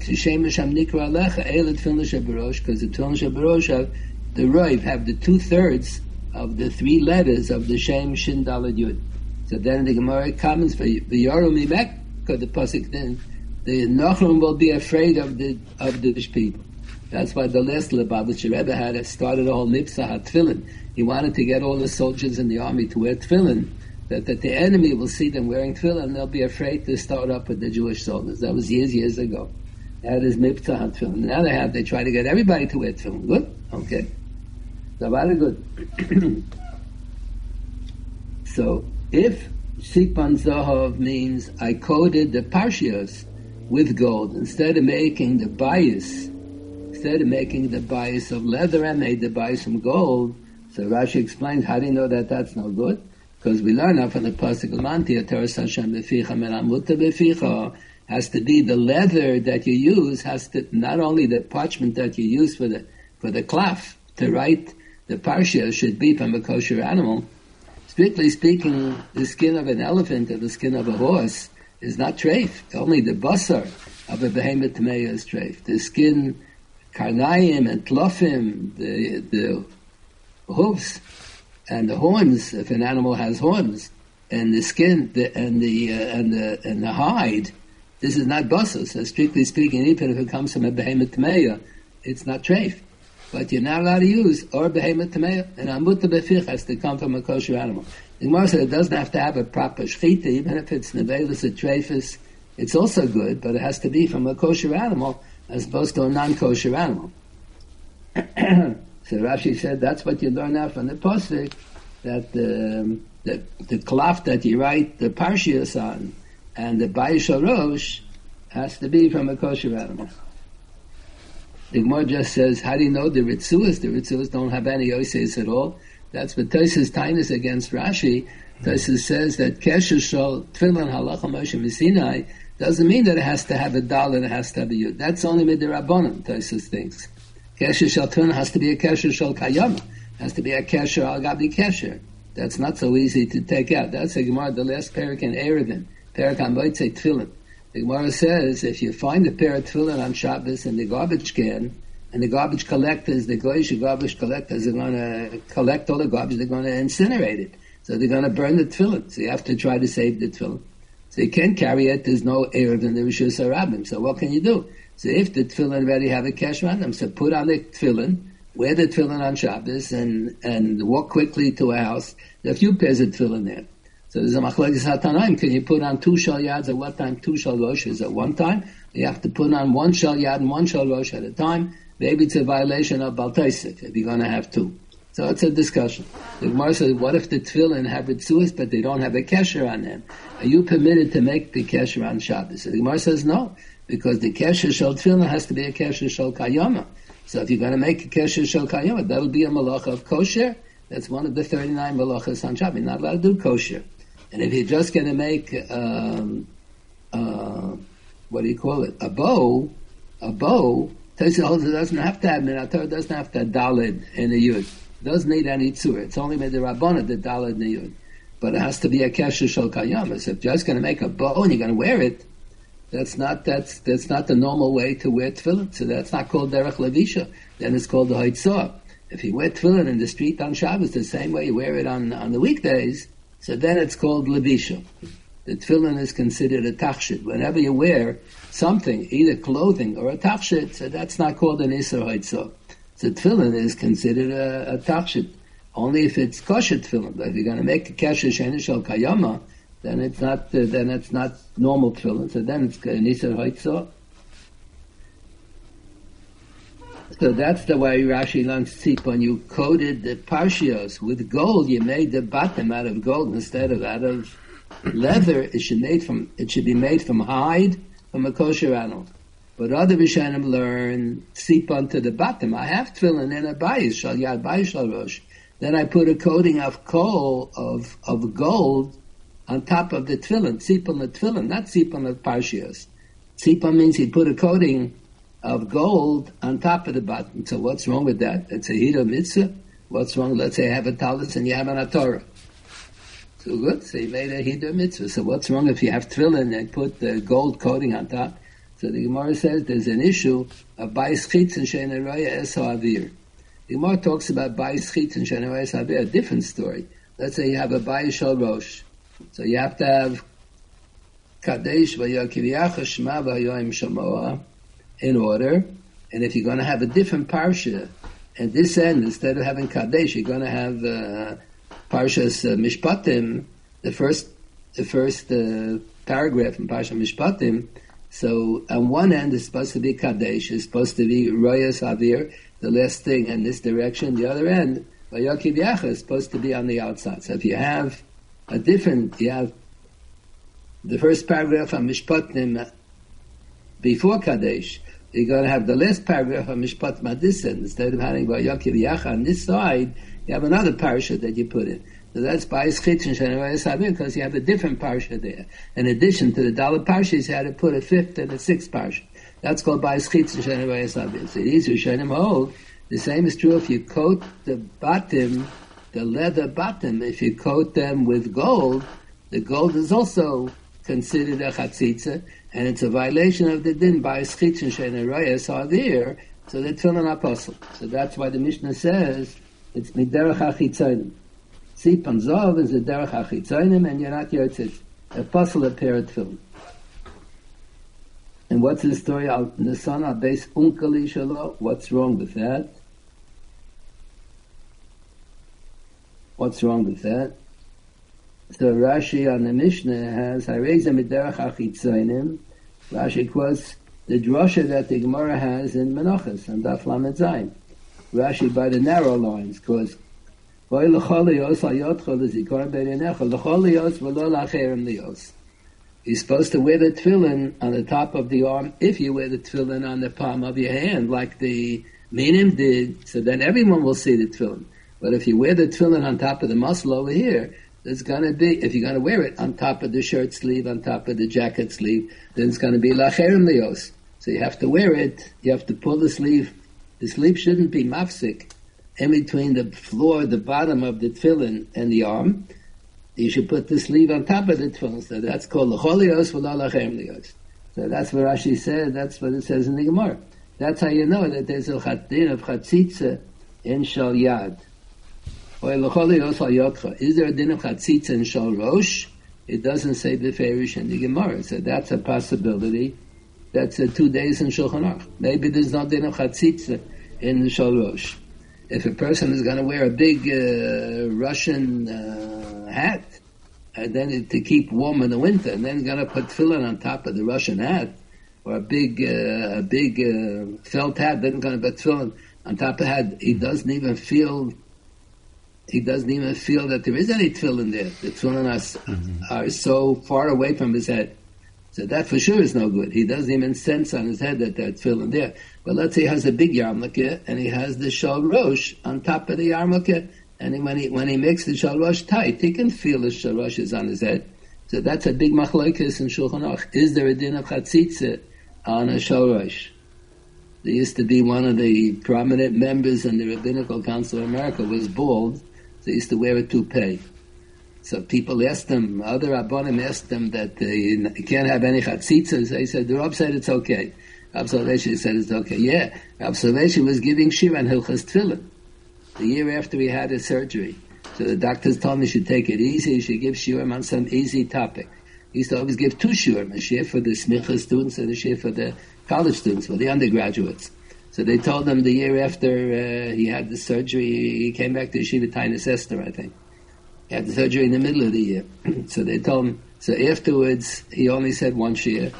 the Tefillin the Roiv have the two thirds of the three letters of the Shem Shin Dalad Yud. So then the Gemara comments for the Imek, because the pasuk then the Nochrim will be afraid of the of the people. That's why the last Lubavitcher Rebbe had started a whole Nipsa HaTfilin. He wanted to get all the soldiers in the army to wear tefillin, that, that the enemy will see them wearing tefillin and they'll be afraid to start up with the Jewish soldiers. That was years, years ago. That is Nipsa HaTfilin. Now they have, they try to get everybody to wear tefillin. Good? Okay. So very good. (coughs) so, if Sipan Zahav means I coated the Parshios with gold instead of making the bias instead of making the bias of leather, I made the bias from gold. So Rashi explains, how do you know that that's no good? Because we learn from the Pasuk Lamanti, Hashem beficha beficha, has to be the leather that you use, has to, not only the parchment that you use for the, for the cloth to write the parsha should be from a kosher animal. Strictly speaking, the skin of an elephant or the skin of a horse is not treif. Only the basar of a behemoth tamei is treif. The skin karnayim and tlofim, the, the hooves and the horns, if an animal has horns, and the skin the, and the uh, and the and the hide, this is not basar. So strictly speaking, even if it comes from a behemoth tameya, it's not treif. But you're not allowed to use or behemoth tameya, and amutta befich has to come from a kosher animal. The Gemara said it doesn't have to have a proper shchita, even if it's nevelis or treifus, it's also good, but it has to be from a kosher animal as opposed to a non-kosher animal. (clears throat) so Rashi said that's what you learn out from the posik that the, the the cloth that you write the parshias on and the bayishal rosh has to be from a kosher animal. The Gemara just says, how do you know the Ritzuas? The Ritzuas don't have any oises at all. That's what Tosis Tainus against Rashi. Tosis says that Kesher Shal Halacha Moshe Sinai doesn't mean that it has to have a and it has to have a yud. That's only midirabbanon, Tosus thinks. Kesher tuna has to be a kesher shel kayama. Has to be a kesher al gabi kesher. That's not so easy to take out. That's a Gemara, the last parak in Erevin. Parak on Moitzei Tefillin. The Gemara says, if you find a pair of tefillin on Shabbos in the garbage can, and the garbage collectors, the Goyish garbage collectors are going to collect all the garbage, they're going to incinerate it. So they're going to burn the tefillin. So you have to try to save the tefillin. So you can't carry it. There's no Erev in the Rishus Harabim. So what can you do? So if the tefillin already have a cash on them, so put on the tefillin, wear the tefillin on Shabbos, and and walk quickly to a house. There are a few pairs of tefillin there. So there's a machlekes hatanaim. Can you put on two shal yads at one time? Two shal roshes at one time. You have to put on one shal yad and one shal rosh at a time. Maybe it's a violation of baltaisik if you're going to have two. So it's a discussion. The Gemara says, what if the tefillin have ritzuas, but they don't have a kesher on them? Are you permitted to make the kesher on Shabbos? So the Gemara says no, because the kesher shel tefillin has to be a kesher shel kayama. So if you're going to make a kesher shel kayama, that'll be a malacha of kosher. That's one of the 39 malachas on Shabbos. You're not allowed to do kosher. And if you're just going to make, um, uh, what do you call it, a bow, a bow, Taisa holds it doesn't have to have minator, doesn't have to have dalid in the yud It doesn't need any tzur. It's only made the rabbana the dalad niyud. But it has to be a kesher shel kayamas. If you're just going to make a bow and you're going to wear it, that's not that's that's not the normal way to wear tefillin. So that's not called derech levisha. Then it's called the haitzah. If you wear tefillin in the street on Shabbos the same way you wear it on on the weekdays, so then it's called levisha. The tefillin is considered a tachshit. Whenever you wear something, either clothing or a tachshit, so that's not called an isra haitzah. So tefillin is considered a, a tachshit. Only if it's kosher tefillin. But if you're going to make a kesher shenishal kayama, then it's not uh, then it's not normal tefillin. So then it's an nisar haitzah. So that's the way Rashi learns tzip. When you coated the parshios with gold, you made the bottom out of gold instead of out of leather. It should made from it should be made from hide from a kosher animal. But other Rishonim learn seep onto the bottom. I have tefillin in a bayis, shal yad bayis shal rosh. Then I put a coating of coal, of, of gold, on top of the tefillin, seep on the tefillin, not seep on the parshios. Seep means he put a coating of gold on top of the bottom. So what's wrong with that? It's a hira mitzvah. What's wrong? Let's say I have a talis and you have an Torah. So good. So you made a hira mitzvah. So what's wrong if you have tefillin and put the gold coating on top? So the Gemara says there's an issue of Bais Chitz and Shena Raya Eso. The Gemara talks about Bais Chitz and Shena Raya Avir, a different story. Let's say you have a Bais Shal Rosh. So you have to have Kadesh v'yakiviyacha shema v'hayoim shamoa in order. And if you're going to have a different parsha, at this end, instead of having Kadesh, you're going to have uh, Parshas uh, Mishpatim, the first, the first uh, paragraph in Parsha Mishpatim. So on one end, it's supposed to be Kadesh, it's supposed to be Royas Avir, the last thing in this direction. The other end, Vayakiv Yacha, is supposed to be on the outside. So if you have a different, you have the first paragraph on Mishpatim before Kadesh, you're going to have the last paragraph of Mishpat Madisen. Instead of having Vayakiv Yacha on this side, you have another parasha that you put in. So that's Bais Chitzin Shanavayasabim because you have a different parsha there. In addition to the dollar parshas, you had to put a fifth and a sixth parsha. That's called Bais Chitzin Shanavayasabim. So these Rishonim hold, the same is true if you coat the bottom, the leather bottom, if you coat them with gold, the gold is also considered a chatzitza, and it's a violation of the din by schitzin shenerayas are there, so the tefillin apostle. So that's why the Mishnah says it's miderach achitzonim. Sip and zov is a derech achitzonim, and you're not. Apostle a pair of tefillin. And what's the story? Al Nisana base unkali shalo. What's wrong with that? What's wrong with that? So Rashi on the Mishnah has Hareza Miderach Achitzoinim. Rashi quotes the drosha that the Gemara has in Menachos and Daf Lamed Zayin. Rashi by the narrow lines quotes Voy l'cholios ayotcho l'zikor berinecha l'cholios v'lo lacherim lios. You're supposed to wear the tefillin on the top of the arm if you wear the tefillin on the palm of your hand, like the Minim did, so then everyone will see the tefillin. But if you wear the tefillin on top of the muscle over here, there's going to be, if you're going to wear it on top of the shirt sleeve, on top of the jacket sleeve, then it's going to be lacherim lios. So you have to wear it, you have to pull the sleeve. The sleeve shouldn't be mafsik in between the floor, the bottom of the tefillin and the arm. You should put the sleeve on top of the tefillin. So that's called lacholios lacherim lios. So that's what Rashi said, that's what it says in the Gemara. That's how you know that there's a chatin of chatzitza in shal yad. Is there a din of chatzitza in shal rosh? It doesn't say the ferish in the Gemara. So that's a possibility. That's a two days in Shulchan Aruch. Maybe there's not din of chatzitza in the shal rosh. If a person is going to wear a big uh, Russian uh, hat, and then to keep warm in the winter, and then going to put tefillin on top of the Russian hat, or a big uh, a big uh, felt hat, then going to put tefillin on top of the hat, he doesn't even feel he doesn't even feel that there is any tefillin there. The tefillin are, mm-hmm. are so far away from his head. So that for sure is no good. He doesn't even sense on his head that there's tefillin there. But let's say he has a big yarmulke and he has the shal rosh on top of the yarmulke, and when he when he makes the shal rosh tight, he can feel the shal rosh is on his head. So that's a big machlokes in Shulchan Aruch. Is there a din of chatzitza on a shal rosh? There used to be one of the prominent members in the Rabbinical Council of America was bald, they used to wear a toupee. So people asked them, other Rabbanim asked them that uh, they can't have any chatzitzas. They said, the Rab said it's okay. Rab Soloveitchik said it's okay. Yeah, Rab Soloveitchik was giving Shir and Hilchas Tefillin the year after he had his surgery. So the doctors told him he should take it easy, he should give shiurim on some easy topic. He used to always give two shiurim, a shir for the smicha students and a shir for the college students, for the undergraduates. So they told him the year after uh, he had the surgery, he came back to Yeshiva Tainus Esther, I think. He had the surgery in the middle of the year. (clears throat) so they told him, so afterwards, he only said one shir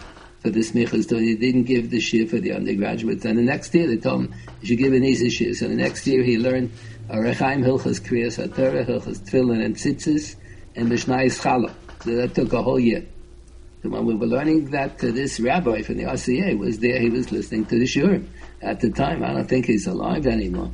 for the smichas, so he didn't give the shir for the undergraduates. And the next year, they told him, you should give an easy shir. So the next year, he learned Arechaim Hilchas Kriyas HaTorah, Hilchas Tefillin and Tzitzis, and Mishnah Challah. So that took a whole year. So when we were learning that uh, this rabbi from the RCA was there, he was listening to the shir at the time. I don't think he's alive anymore.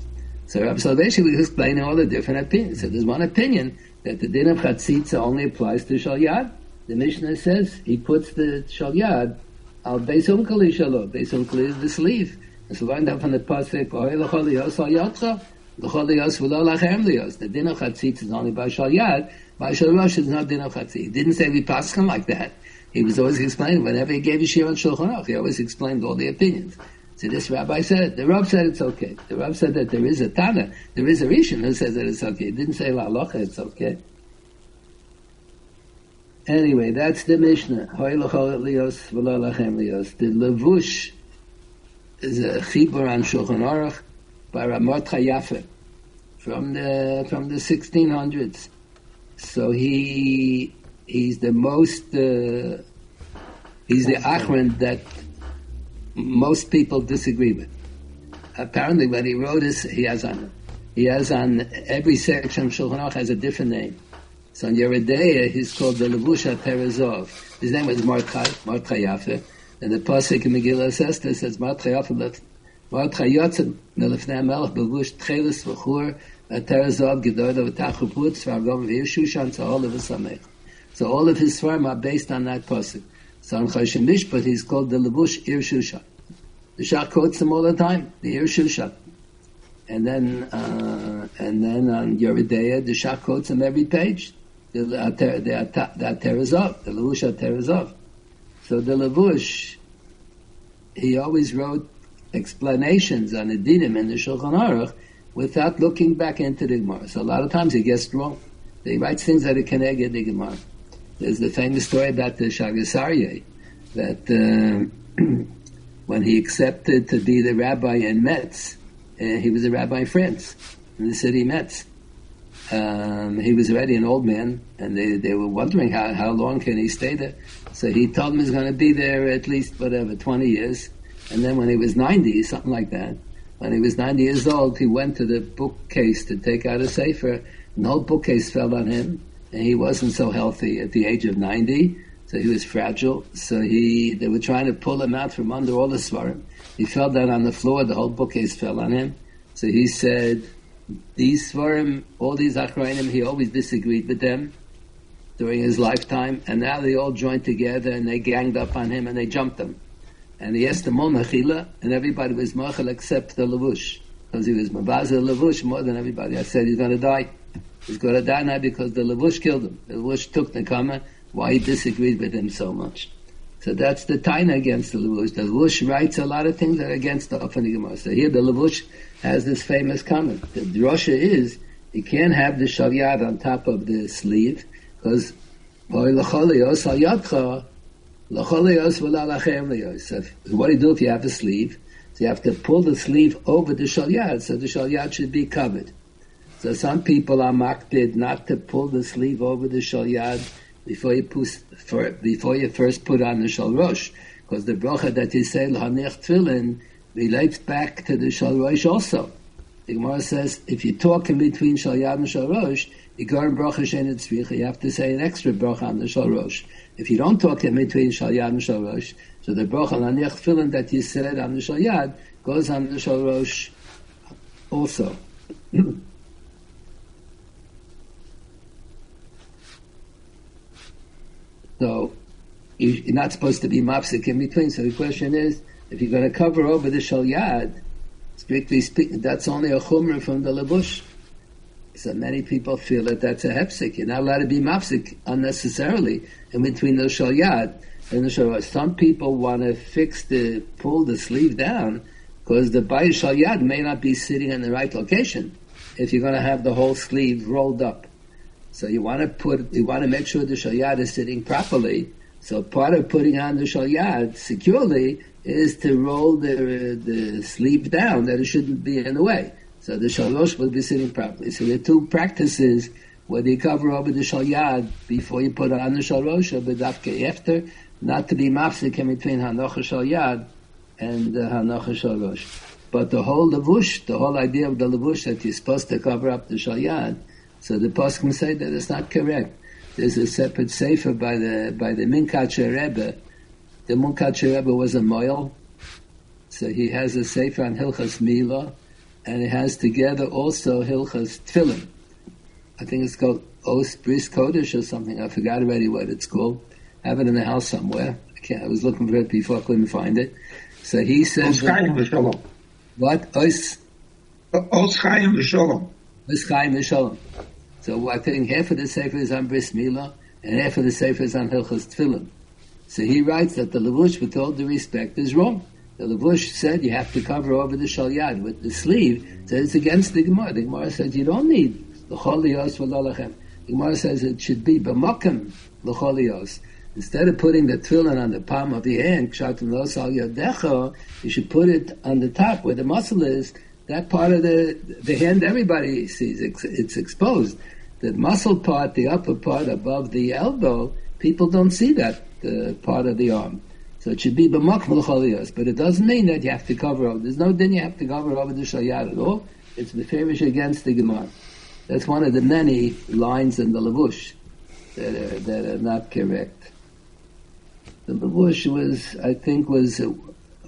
So uh, Rabbi Soloveitchik was explaining all the different opinions. So there's one opinion that the din of chatzitza only applies to shalyad. The Mishnah says he puts the shalyad al beisum kali shalo. Beisum kali is the sleeve. It's learned out from the pasuk ohay l'choliyos al yotcha. L'choliyos v'lo lachem liyos. The din of chatzitza is only by shalyad. By shalosh is not din of chatzitza. He didn't say we pass him like that. He was always explaining whenever he gave a shir on Shulchan he always explained all the opinions. So this rabbi said, the Rav said it's okay. The Rav said that there is a Tana, there is a Rishon who says that it's okay. He didn't say La Locha, it's okay. Anyway, that's the Mishnah. The Levush is a chibur on Shulchan Aruch by Ramat Chayafe from the from the 1600s. So he he's the most uh, he's the Achron that most people disagree with. Apparently, when he wrote this, he has on he has on every section of Shulchan Aruch has a different name. So on Yoreh De'ah, he's called the Levusha Perezov. His name was Mordechai, Mordechai Yafe. And the Pasuk in Megillah Esther says, Mordechai Yafe, Mordechai Yotzim, Melefnei Melech, Bevush Tchelis V'chur, Terezov, Gedoyda V'tachu Putz, V'argom V'yeshushan, Tzahol V'samech. So all of his Svarim are based on that Pasuk. So on Choshen Mishpat, he's called the Levush Ir. The Shach quotes him all the time, the Ir Shushan. And then, uh, and then on Yoreh the Shach quotes him every page the ater, the ater, the aterazov, the levush aterazov. So the levush, he always wrote explanations on the dinim and the Shulchan Aruch without looking back into the Gemara. So a lot of times he gets wrong. He writes things that are connected the Gemara. There's the famous story about the Sha'agas Aryeh, that uh, (clears throat) when he accepted to be the rabbi in Metz, uh, he was a rabbi in France, in the city Metz um, he was already an old man, and they, they were wondering how, how long can he stay there. So he told them he's going to be there at least, whatever, 20 years. And then when he was 90, something like that, when he was 90 years old, he went to the bookcase to take out a sefer, and the whole bookcase fell on him, and he wasn't so healthy at the age of 90, so he was fragile. So he, they were trying to pull him out from under all the svarim. He fell down on the floor, the whole bookcase fell on him. So he said, these Svarim, all these Achrayim, he always disagreed with them during his lifetime, and now they all joined together and they ganged up on him and they jumped him. And he asked them all Mechila, and everybody was Machal except the Lavush, because he was Mabazah Lavush more than everybody. I said he's going to die. Die now because the Lavush killed him. The Lavush took the Kama, why he disagreed with him so much. So that's the taina against the Lavush. The Lavush writes a lot of things that are against the Ofani Gemara. So here the Lavush has this famous comment. The drosha is you can't have the shalyad on top of the sleeve because so what do you do if you have the sleeve? So you have to pull the sleeve over the shalyad, so the shalyad should be covered. So some people are makdid not to pull the sleeve over the shalyad before you put, for, before you first put on the shalrosh, because the bracha that you say l'hanech tefillin relates back to the shalrosh also. The Gemara says if you talk in between shalyad and shalrosh, you have to say an extra bracha on the shalrosh. If you don't talk in between shalyad and shalrosh, so the bracha l'hanech tefillin that you said on the shalyad goes on the shalrosh also. (clears throat) So you're not supposed to be mafsik in between. So the question is, if you're going to cover over the shalyad, strictly speaking, that's only a chumrah from the lebush. So many people feel that that's a hepsik. You're not allowed to be mafsik unnecessarily in between the shalyad and the shalyad. Some people want to fix the, pull the sleeve down because the bay shalyad may not be sitting in the right location if you're going to have the whole sleeve rolled up. So you want to put, you want to make sure the shalyad is sitting properly. So part of putting on the shalyad securely is to roll the, the sleeve down that it shouldn't be in the way. So the shalosh will be sitting properly. So the two practices whether you cover over the shalyad before you put on the shalosh or bedafke after, not to be mafsik in between hanocha shalyad and uh, hanocha shalosh. But the whole levush, the whole idea of the levush that you're supposed to cover up the shalyad, so the poskim say that it's not correct. There's a separate sefer by the by the Munkacher Rebbe. The Munkacher Rebbe was a moil, so he has a sefer on Hilchas Mila, and it has together also Hilchas Tefillin. I think it's called Os Bris Kodesh or something. I forgot already what it's called. I have it in the house somewhere. I can't. I was looking for it before. I couldn't find it. So he says. What? Os. Os Chaim V'Sholom. Os Chaim V'Sholom. So I think half of the Sefer is on Bris Milah, and half of the Sefer is on Hilchas Tefillin. So he writes that the Levush, with all due respect, is wrong. The Levush said you have to cover over the shalyad with the sleeve. So it's against the Gemara. The Gemara says you don't need Chol Yos The Gemara says it should be b'mokim l'cholios. Instead of putting the tefillin on the palm of the hand, you should put it on the top where the muscle is. That part of the the hand everybody sees. It's exposed. The muscle part, the upper part above the elbow, people don't see that the part of the arm. So it should be b'makmal chaliyos, but it doesn't mean that you have to cover over. There's no din you have to cover over the shayat at all. It's the farish against the Gemara. That's one of the many lines in the Lavush that are, that are not correct. The Lavush was, I think, was uh,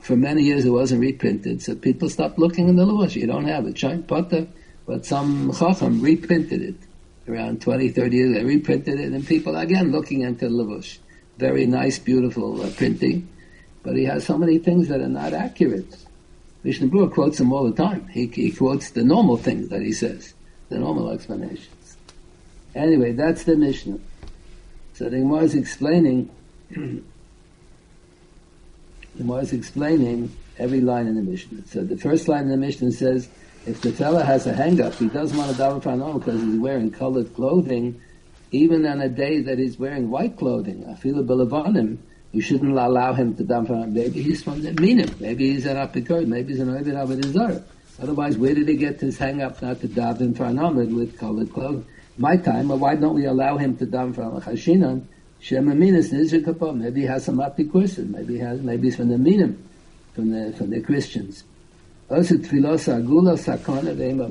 for many years it wasn't reprinted, so people stopped looking in the Lavush. You don't have it, Shain Potter, but some Chacham reprinted it around 20, 30 years. They reprinted it, and people again looking into Lavush. Very nice, beautiful uh, printing, but he has so many things that are not accurate. Berurah quotes him all the time. He, he quotes the normal things that he says, the normal explanations. Anyway, that's the Mishnah. So the Gemara is explaining, (clears throat) the Gemara is explaining every line in the Mishnah. So the first line in the Mishnah says, if the fellow has a hang-up, he doesn't want to daven for because he's wearing colored clothing, even on a day that he's wearing white clothing. I feel a bilavanim, you shouldn't allow him to daven. for Maybe he's from the minim. Maybe he's an apikor. Maybe he's an oivid avodah Otherwise, where did he get his hang up not to daven for an amid with colored clothing? My time, why don't we allow him to daven for a chashinan? Shema minas nizikapa. Maybe he has some apikursin. Maybe he has. Maybe he's from the minim, from the from the Christians. Also tfilos agula sakana ve'ema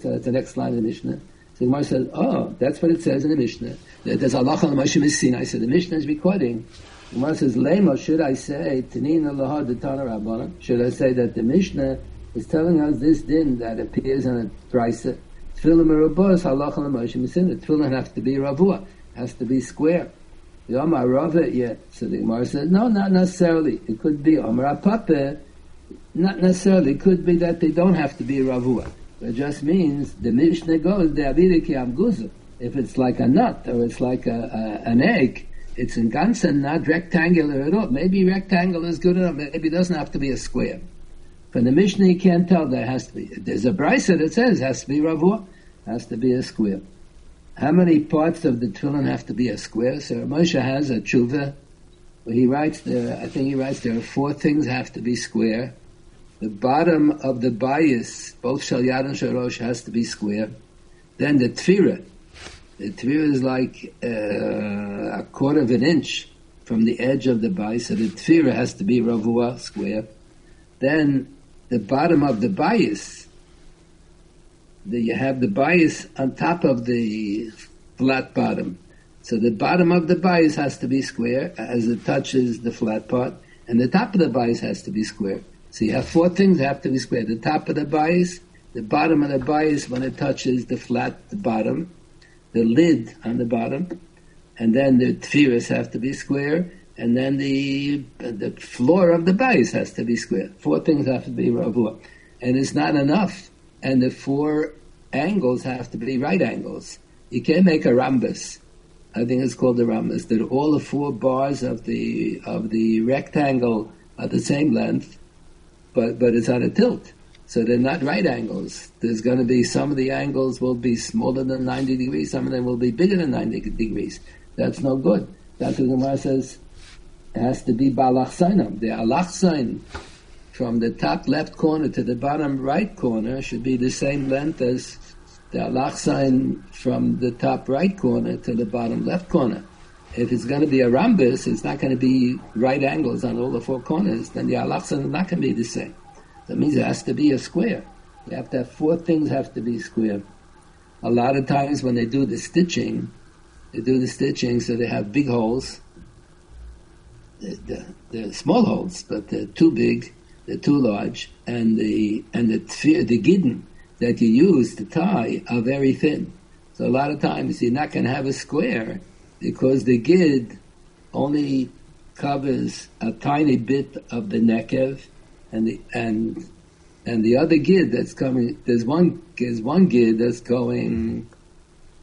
So that's the next line of the Mishnah. So Gemara says, oh, that's what it says in the Mishnah. There's Allah on Moshe Sinai. So the Mishnah is recording. Gemara says, Lema, should I say, Tanina Lahad the Tana Rabbana? Should I say that the Mishnah is telling us this din that appears in a Brisa? Tefillin merubos halacha l'moshe The Tefillin has to be ravua, has to be square. Omar Rava, yeah. So the Gemara says, no, not necessarily. It could be Omar Apapa, not necessarily. It could be that they don't have to be ravua. It just means the Mishnah goes the aviriki amguzu. If it's like a nut or it's like a, a, an egg, it's in Gansen not rectangular at all. Maybe rectangle is good enough. Maybe it doesn't have to be a square. From the Mishnah, you can't tell. There has to be. There's a brisa that says it has to be ravur, has to be a square. How many parts of the tefillin have to be a square? So Moshe has a tshuva he writes there. I think he writes there are four things have to be square. The bottom of the bias, both shal yad and shalosh, has to be square. Then the tefira. The tefira is like uh, a quarter of an inch from the edge of the bias, so the tefira has to be ravua, square. Then the bottom of the bias, the, you have the bias on top of the flat bottom. So the bottom of the bias has to be square as it touches the flat part, and the top of the bias has to be square. So you have four things that have to be square. The top of the bias, the bottom of the bias when it touches the flat the bottom, the lid on the bottom, and then the tfiras have to be square, and then the the floor of the bias has to be square. Four things have to be ravua. And it's not enough. And the four angles have to be right angles. You can't make a rhombus. I think it's called a rhombus. That all the four bars of the of the rectangle are the same length, but but it's on a tilt. So they're not right angles. There's going to be some of the angles will be smaller than 90 degrees, some of them will be bigger than 90 degrees. That's no good. That's what the Gemara says. It has to be balachsainam. The alachsain from the top left corner to the bottom right corner should be the same length as the alachsain from the top right corner to the bottom left corner. If it's going to be a rhombus, it's not going to be right angles on all the four corners, then the alachsan is not going to be the same. That means it has to be a square. You have to have four things have to be square. A lot of times when they do the stitching, they do the stitching so they have big holes. They're, they're small holes, but they're too big, they're too large, and the and the the gidden that you use to tie are very thin. So a lot of times you're not going to have a square because the gid only covers a tiny bit of the nekev, and the and and the other gid that's coming. There's one there's one gid that's going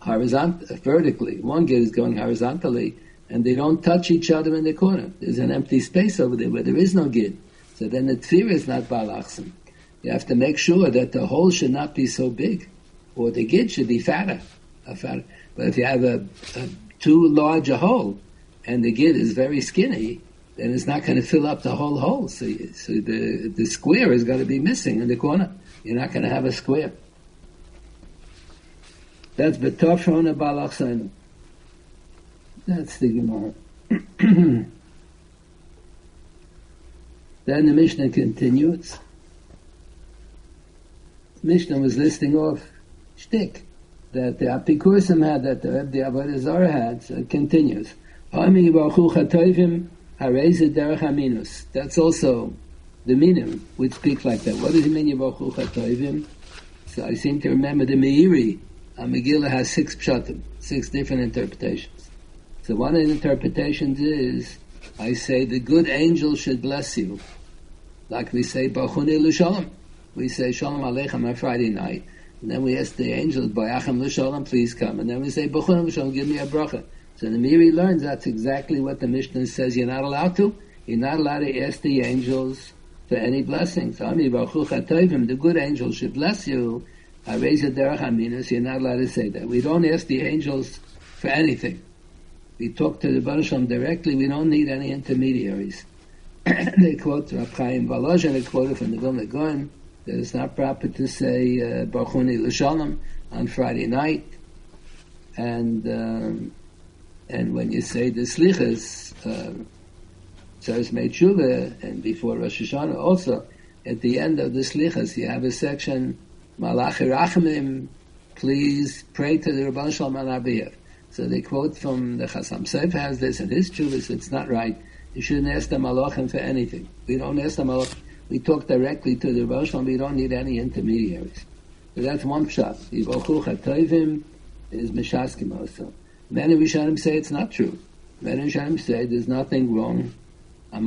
horizontal vertically. One gid is going horizontally, and they don't touch each other in the corner. There's an empty space over there where there is no gid. So then the tefillah is not balachsim. You have to make sure that the hole should not be so big, or the gid should be fatter. But if you have a, a too large a hole, and the gid is very skinny, then it's not going to fill up the whole hole. So, so the the square is going to be missing in the corner. You're not going to have a square. That's betofron balachsanu. That's the Gemara. (clears throat) then the Mishnah continues. Mishnah was listing off shtick that the Apikurim had, that the Rebbe Avodah Zarah had. So it continues. That's also the minim would speak like that. What does it mean Yivachu Chatoivim? So I seem to remember the Meiri. A Megillah has six pshatim, six different interpretations. So one of the interpretations is, I say the good angel should bless you. Like we say, Bachuni L'Shalom. We say, Shalom Aleichem on Friday night. And then we ask the angels, Bayachem L'Shalom, please come. And then we say, Bachuni L'Shalom, give me a bracha. So the Meiri learns that's exactly what the Mishnah says you're not allowed to. You're not allowed to ask the angels for any blessings. The good angels should bless you. I raise a derech. You're not allowed to say that. We don't ask the angels for anything. We talk to the Baruch directly. We don't need any intermediaries. (coughs) they quote Rav Chaim and they quote it from the Vilna Gaon, it's not proper to say uh, Baruchuni L'Shalom on Friday night. And um, and when you say the Slichas, uh, Tzaris made Tshuva, and before Rosh Hashanah also, at the end of the Slichas, you have a section, Malachi Rachamim, please pray to the Rabban Shalom behalf. So they quote from the Chasam Sofer has this and his chuvas, it's not right. You shouldn't ask the malachim for anything. We don't ask the malachim. We talk directly to the Rosh we don't need any intermediaries. So that's one shot. Yivochu chatoivim is mishaskim also. Many Rishonim say it's not true. Many Rishonim say there's nothing wrong. The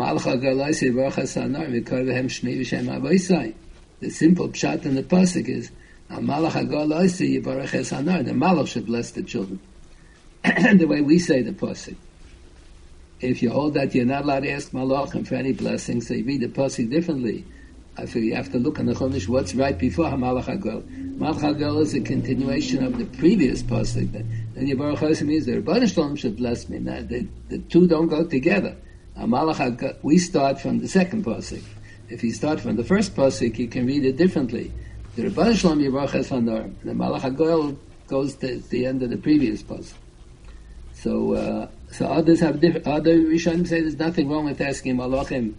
simple pshat in the pasuk is the malach should bless the children. (clears throat) the way we say the pasuk. If you hold that you're not allowed to ask malachim for any blessings, so you read the pasuk differently. I feel you have to look on the Chumash what's right before Hamalach Hagol. Hagol is a continuation of the previous pasuk. Then Hashem means the Rebbeinu Shalom should bless me. Now, the, the two don't go together. Hamalach Hagol, we start from the second pasuk. If you start from the first pasuk, you can read it differently. The Rebbeinu Shalom Yivarach Esfanor. The Malach Hagol goes to the end of the previous pasuk. So, uh, so others have different, other Rishonim say there's nothing wrong with asking Malachim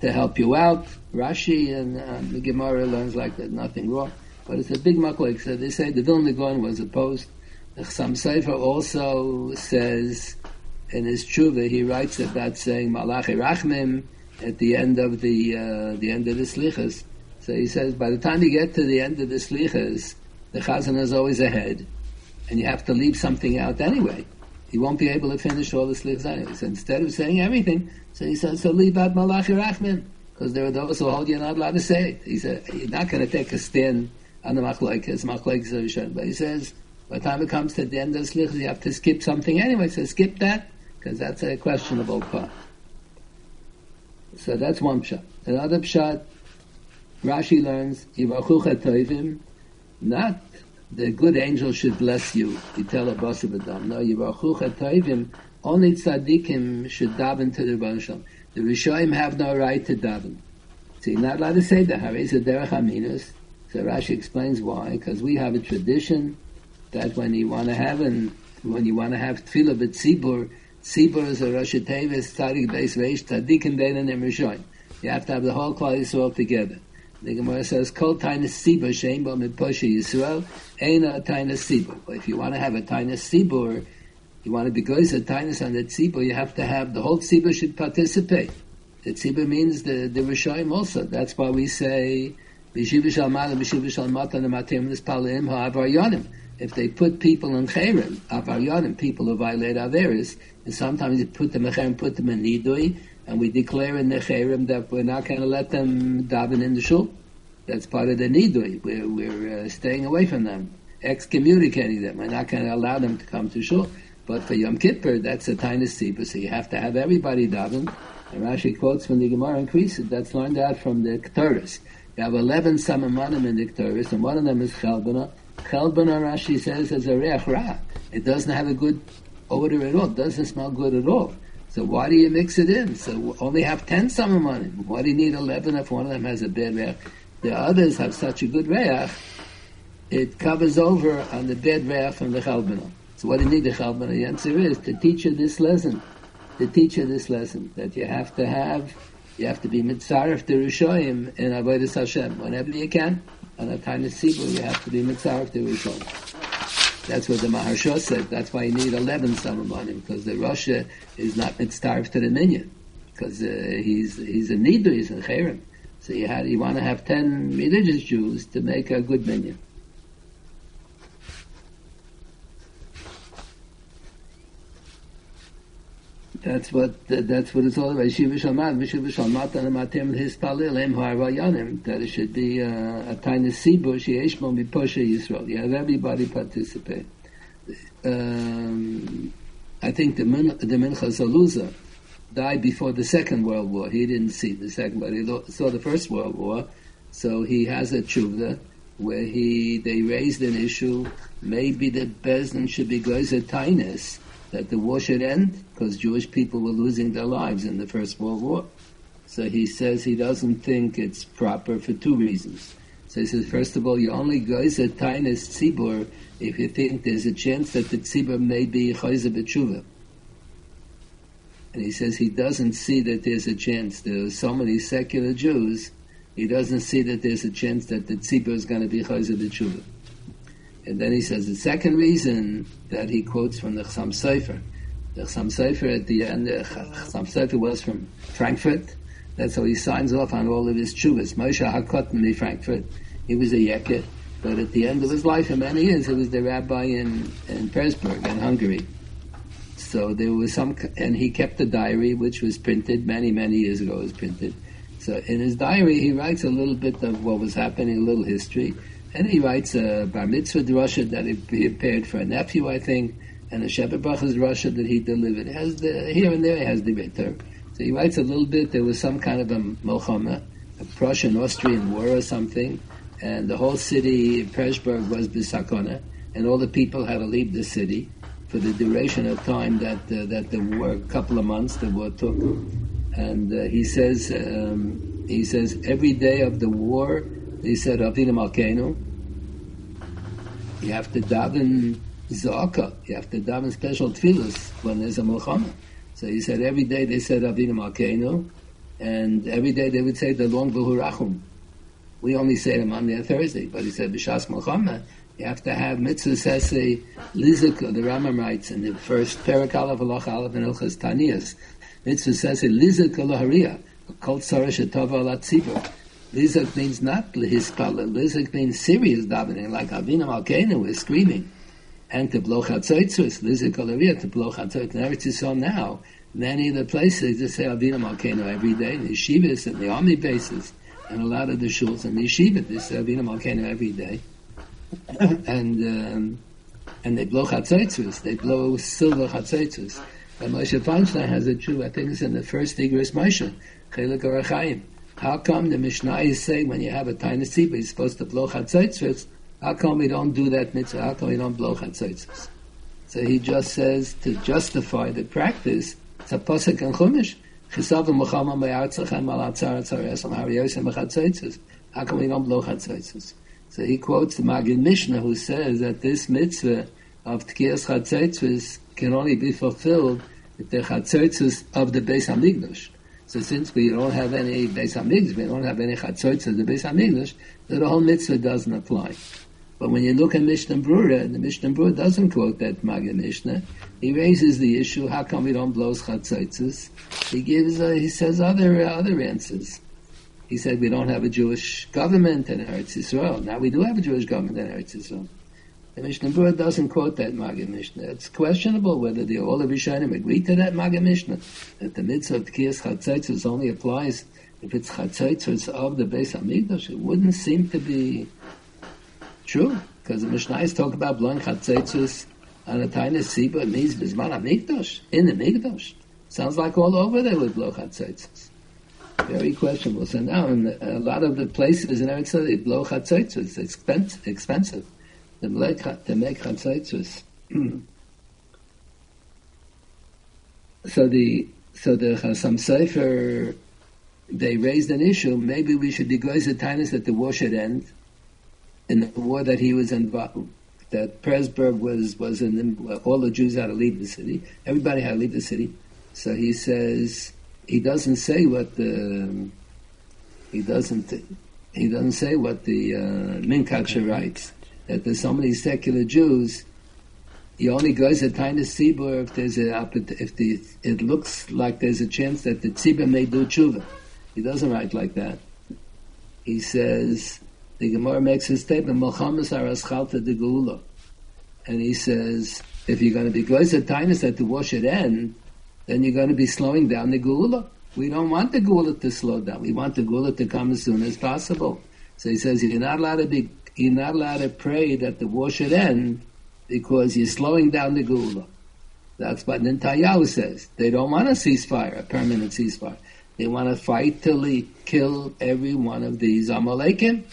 to help you out. Rashi and uh, the Gemara learns like that, nothing wrong. But it's a big maklik. So they say the Vilna Gaon was opposed. The Chasam Sofer also says in his tshuva, he writes about saying Malachi Rachmim at the end of the uh, the end of the slichas. So he says by the time you get to the end of the slichas, the chazan is always ahead, and you have to leave something out anyway he won't be able to finish all the slichs anyway. Instead of saying everything, so he says, so leave out Malachi Rachman, because there are those who hold you're not allowed to say it. He said, you're not going to take a stand on the machlekes, machlekes but he says, by the time it comes to the end of the slichs, you have to skip something anyway, so skip that, because that's a questionable part. So that's one pshat. Another pshat, Rashi learns, Yivachucha not the good angel should bless you. You tell a boss of Adam. No, Yivachucha Toivim, only tzaddikim should daven to the Rebbe The Rishoim have no right to daven. So you're not allowed to say that. Harei derech aminus. So Rashi explains why. Because we have a tradition that when you want to have an, when you want to have tefillah b'tzibur, tzibur is a Rosh Tevis, tzaddik beis reish, tzaddikim bein and Rishoim. You have to have the whole Klal Yisrael together. The Gemara says, "Kol tainus sibur shein bo mitposhe Yisrael, a tainus sibur." But if you want to have a tainus sibur, you want to be good a tainus on the tzibur, you have to have the whole tzibur should participate. The tzibur means the the rishoyim also. That's why we say mala, b'shiva shal matan, amatim nispalim ha'avaryonim. If they put people in cherim, avaryonim, people who violate averis, and sometimes you put them in cherim, put them in nidui, and we declare in the Cherem that we're not going to let them daven in the shul. That's part of the nidui. We're, we're uh, staying away from them, excommunicating them. We're not going to allow them to come to shul. But for Yom Kippur, that's a tiny steeper, so you have to have everybody daven. And Rashi quotes from the Gemara and Krisit, that's learned out from the Ketores. You have 11 Samamanim in the Ketores, and one of them is Chelbana, Chelban Rashi says is a reach ra. It doesn't have a good odor at all. It doesn't smell good at all. So why do you mix it in? So only have ten samamonim. Why do you need eleven if one of them has a bad reach? The others have such a good reach, it covers over on the bad reach from the chalbana. So what do you need the chalbana? The answer is to teach you this lesson. To teach you this lesson that you have to have, you have to be mitzaref to Rishoyim in avodas Hashem whenever you can. On a tiny sibur, you have to be mitzaref to Rishoyim. That's what the Maharsha said. That's why you need 11 Samamonim, because the Russia is not mitzvah to the minyan, because uh, he's he's a nidu, he's a cherem. So you had you want to have 10 religious Jews to make a good minyan. That's what that's what it's all about. Shiva Shalmat, Vishiva Shalmat, and Matem Hispalil, Em Harayanim, that it should be uh, a tiny sibur, Sheyeshmon Biposha Yisrael. You have everybody participate. Um, I think the, Min, the Minchas Elazar died before the Second World War. He didn't see the Second, but he saw the First World War. So he has a tshuva where he they raised an issue. Maybe the Bezdin should be goes at tinus that the war should end because Jewish people were losing their lives in the First World War. So he says he doesn't think it's proper for two reasons. So he says, first of all, you only goes at Tainis Tzibur if you think there's a chance that the Tzibur may be Chayza B'tshuva. And he says he doesn't see that there's a chance. There are so many secular Jews, he doesn't see that there's a chance that the Tzibur is going to be Chayza B'tshuva. And then he says the second reason that he quotes from the Chasam Sofer. The Chasam Sofer at the end, the Chasam Sofer was from Frankfurt. That's how he signs off on all of his chuvas. Moshe HaKotten in Frankfurt, he was a Yekir, but at the end of his life, for many years, he was the rabbi in, in Pressburg, in Hungary. So there was some, and he kept a diary which was printed many, many years ago. Was printed. So in his diary, he writes a little bit of what was happening, a little history. And he writes a bar mitzvah drasha that he prepared for a nephew, I think, and a shepherd brachas drasha that he delivered. Has the, here and there he has the better. So he writes a little bit. There was some kind of a milchama, a Prussian-Austrian war or something, and the whole city, Pressburg, was bisakona, and all the people had to leave the city for the duration of time that uh, that the war, a couple of months, the war took. And uh, he says, um, he says every day of the war, he said, Avinu Malkeinu, you have to daven zaka. You have to daven special tefillahs when there's a milchama. So he said every day they said Avinu Malkeinu, and every day they would say the long v'hurachum. We only say them Monday and Thursday, but he said b'shas milchama. You have to have mitzvah sese lizik. The Rambam writes in the first parak aleph alach aleph and ilchas taniyas. Mitzvah sese lizik alaharia. Kol tzara shetova alatzibur. Lizak means not hispala. Lizak means serious davening, like Avinu Malkeinu is screaming. And to blow chatzoitzus, Lizak alavia, to blow chatzoitzus. In Eretz Yisrael now, many of the places just say Avinu Malkeinu every day, the yeshivas and the army bases, and a lot of the shuls and the yeshiva, they say Avinu Malkeinu every day. (coughs) and, um, and they blow chatzoitzus, they blow silver chatzoitzus. And Moshe Feinstein has a Jew. I think it's in the first Igris Moshe, Chelik Arachayim. How come the Mishnah is saying when you have a tiny seed, but you're supposed to blow chatzaitzvus? How come we don't do that mitzvah? How come we don't blow chatzaitzvus? So he just says to justify the practice, it's a posik and chumash. How come we don't blow chatzaitzvus? So he quotes the Magid Mishnah who says that this mitzvah of tkiyas chatzaitzvus can only be fulfilled with the chatzaitzvus of the Beis Hamikdash. So since we don't have any Beis Hamikdash, we don't have any Chatzotz of the Beis Hamikdash, the whole mitzvah doesn't apply. But when you look at Mishnah Brura, the Mishnah Brura doesn't quote that Maggid Mishnah. He raises the issue: How come we don't blow chatzitzes? He gives, uh, he says other uh, other answers. He said we don't have a Jewish government in Eretz Yisrael. Now we do have a Jewish government in Eretz Yisrael. The Mishnah Brura doesn't quote that Maggid Mishnah. It's questionable whether the all of Rishonim agree to that Maggid Mishnah, that the mitzvah of Tkiyas Chatzaitzes only applies if it's Chatzaitzes of the Beis Hamikdash. It wouldn't seem to be true, because the Mishnah is talk about blowing Chatzaitzes on a tiny Siba, it means Bisman HaMikdash, in the Mikdash. Sounds like all over they would blow Chatzaitzes. Very questionable. So now, in a lot of the places in Eretz they blow Chatzaitzes. It's expensive. expensive. to make, chatzaitzus. so the so the uh, Chasam Sofer they raised an issue. Maybe we should declare the tinus that the war should end in the war that he was involved. That Presburg was was in all the Jews had to leave the city. Everybody had to leave the city. So he says he doesn't say what the he doesn't he doesn't say what the uh, writes that there's so many secular Jews. He only goes time to Tzibur if there's a if the it looks like there's a chance that the Tzibur may do tshuva. He doesn't write like that. He says the Gemara makes his statement Mohammed Araschalta de Geula, and he says if you're going to be goes at times that the war should end, then you're going to be slowing down the Geula. We don't want the Geula to slow down. We want the Geula to come as soon as possible. So he says you're not allowed to be you're not allowed to pray that the war should end because you're slowing down the Geula. That's what Netanyahu says. They don't want a ceasefire, a permanent ceasefire. They want to fight till they kill every one of these Amalekim.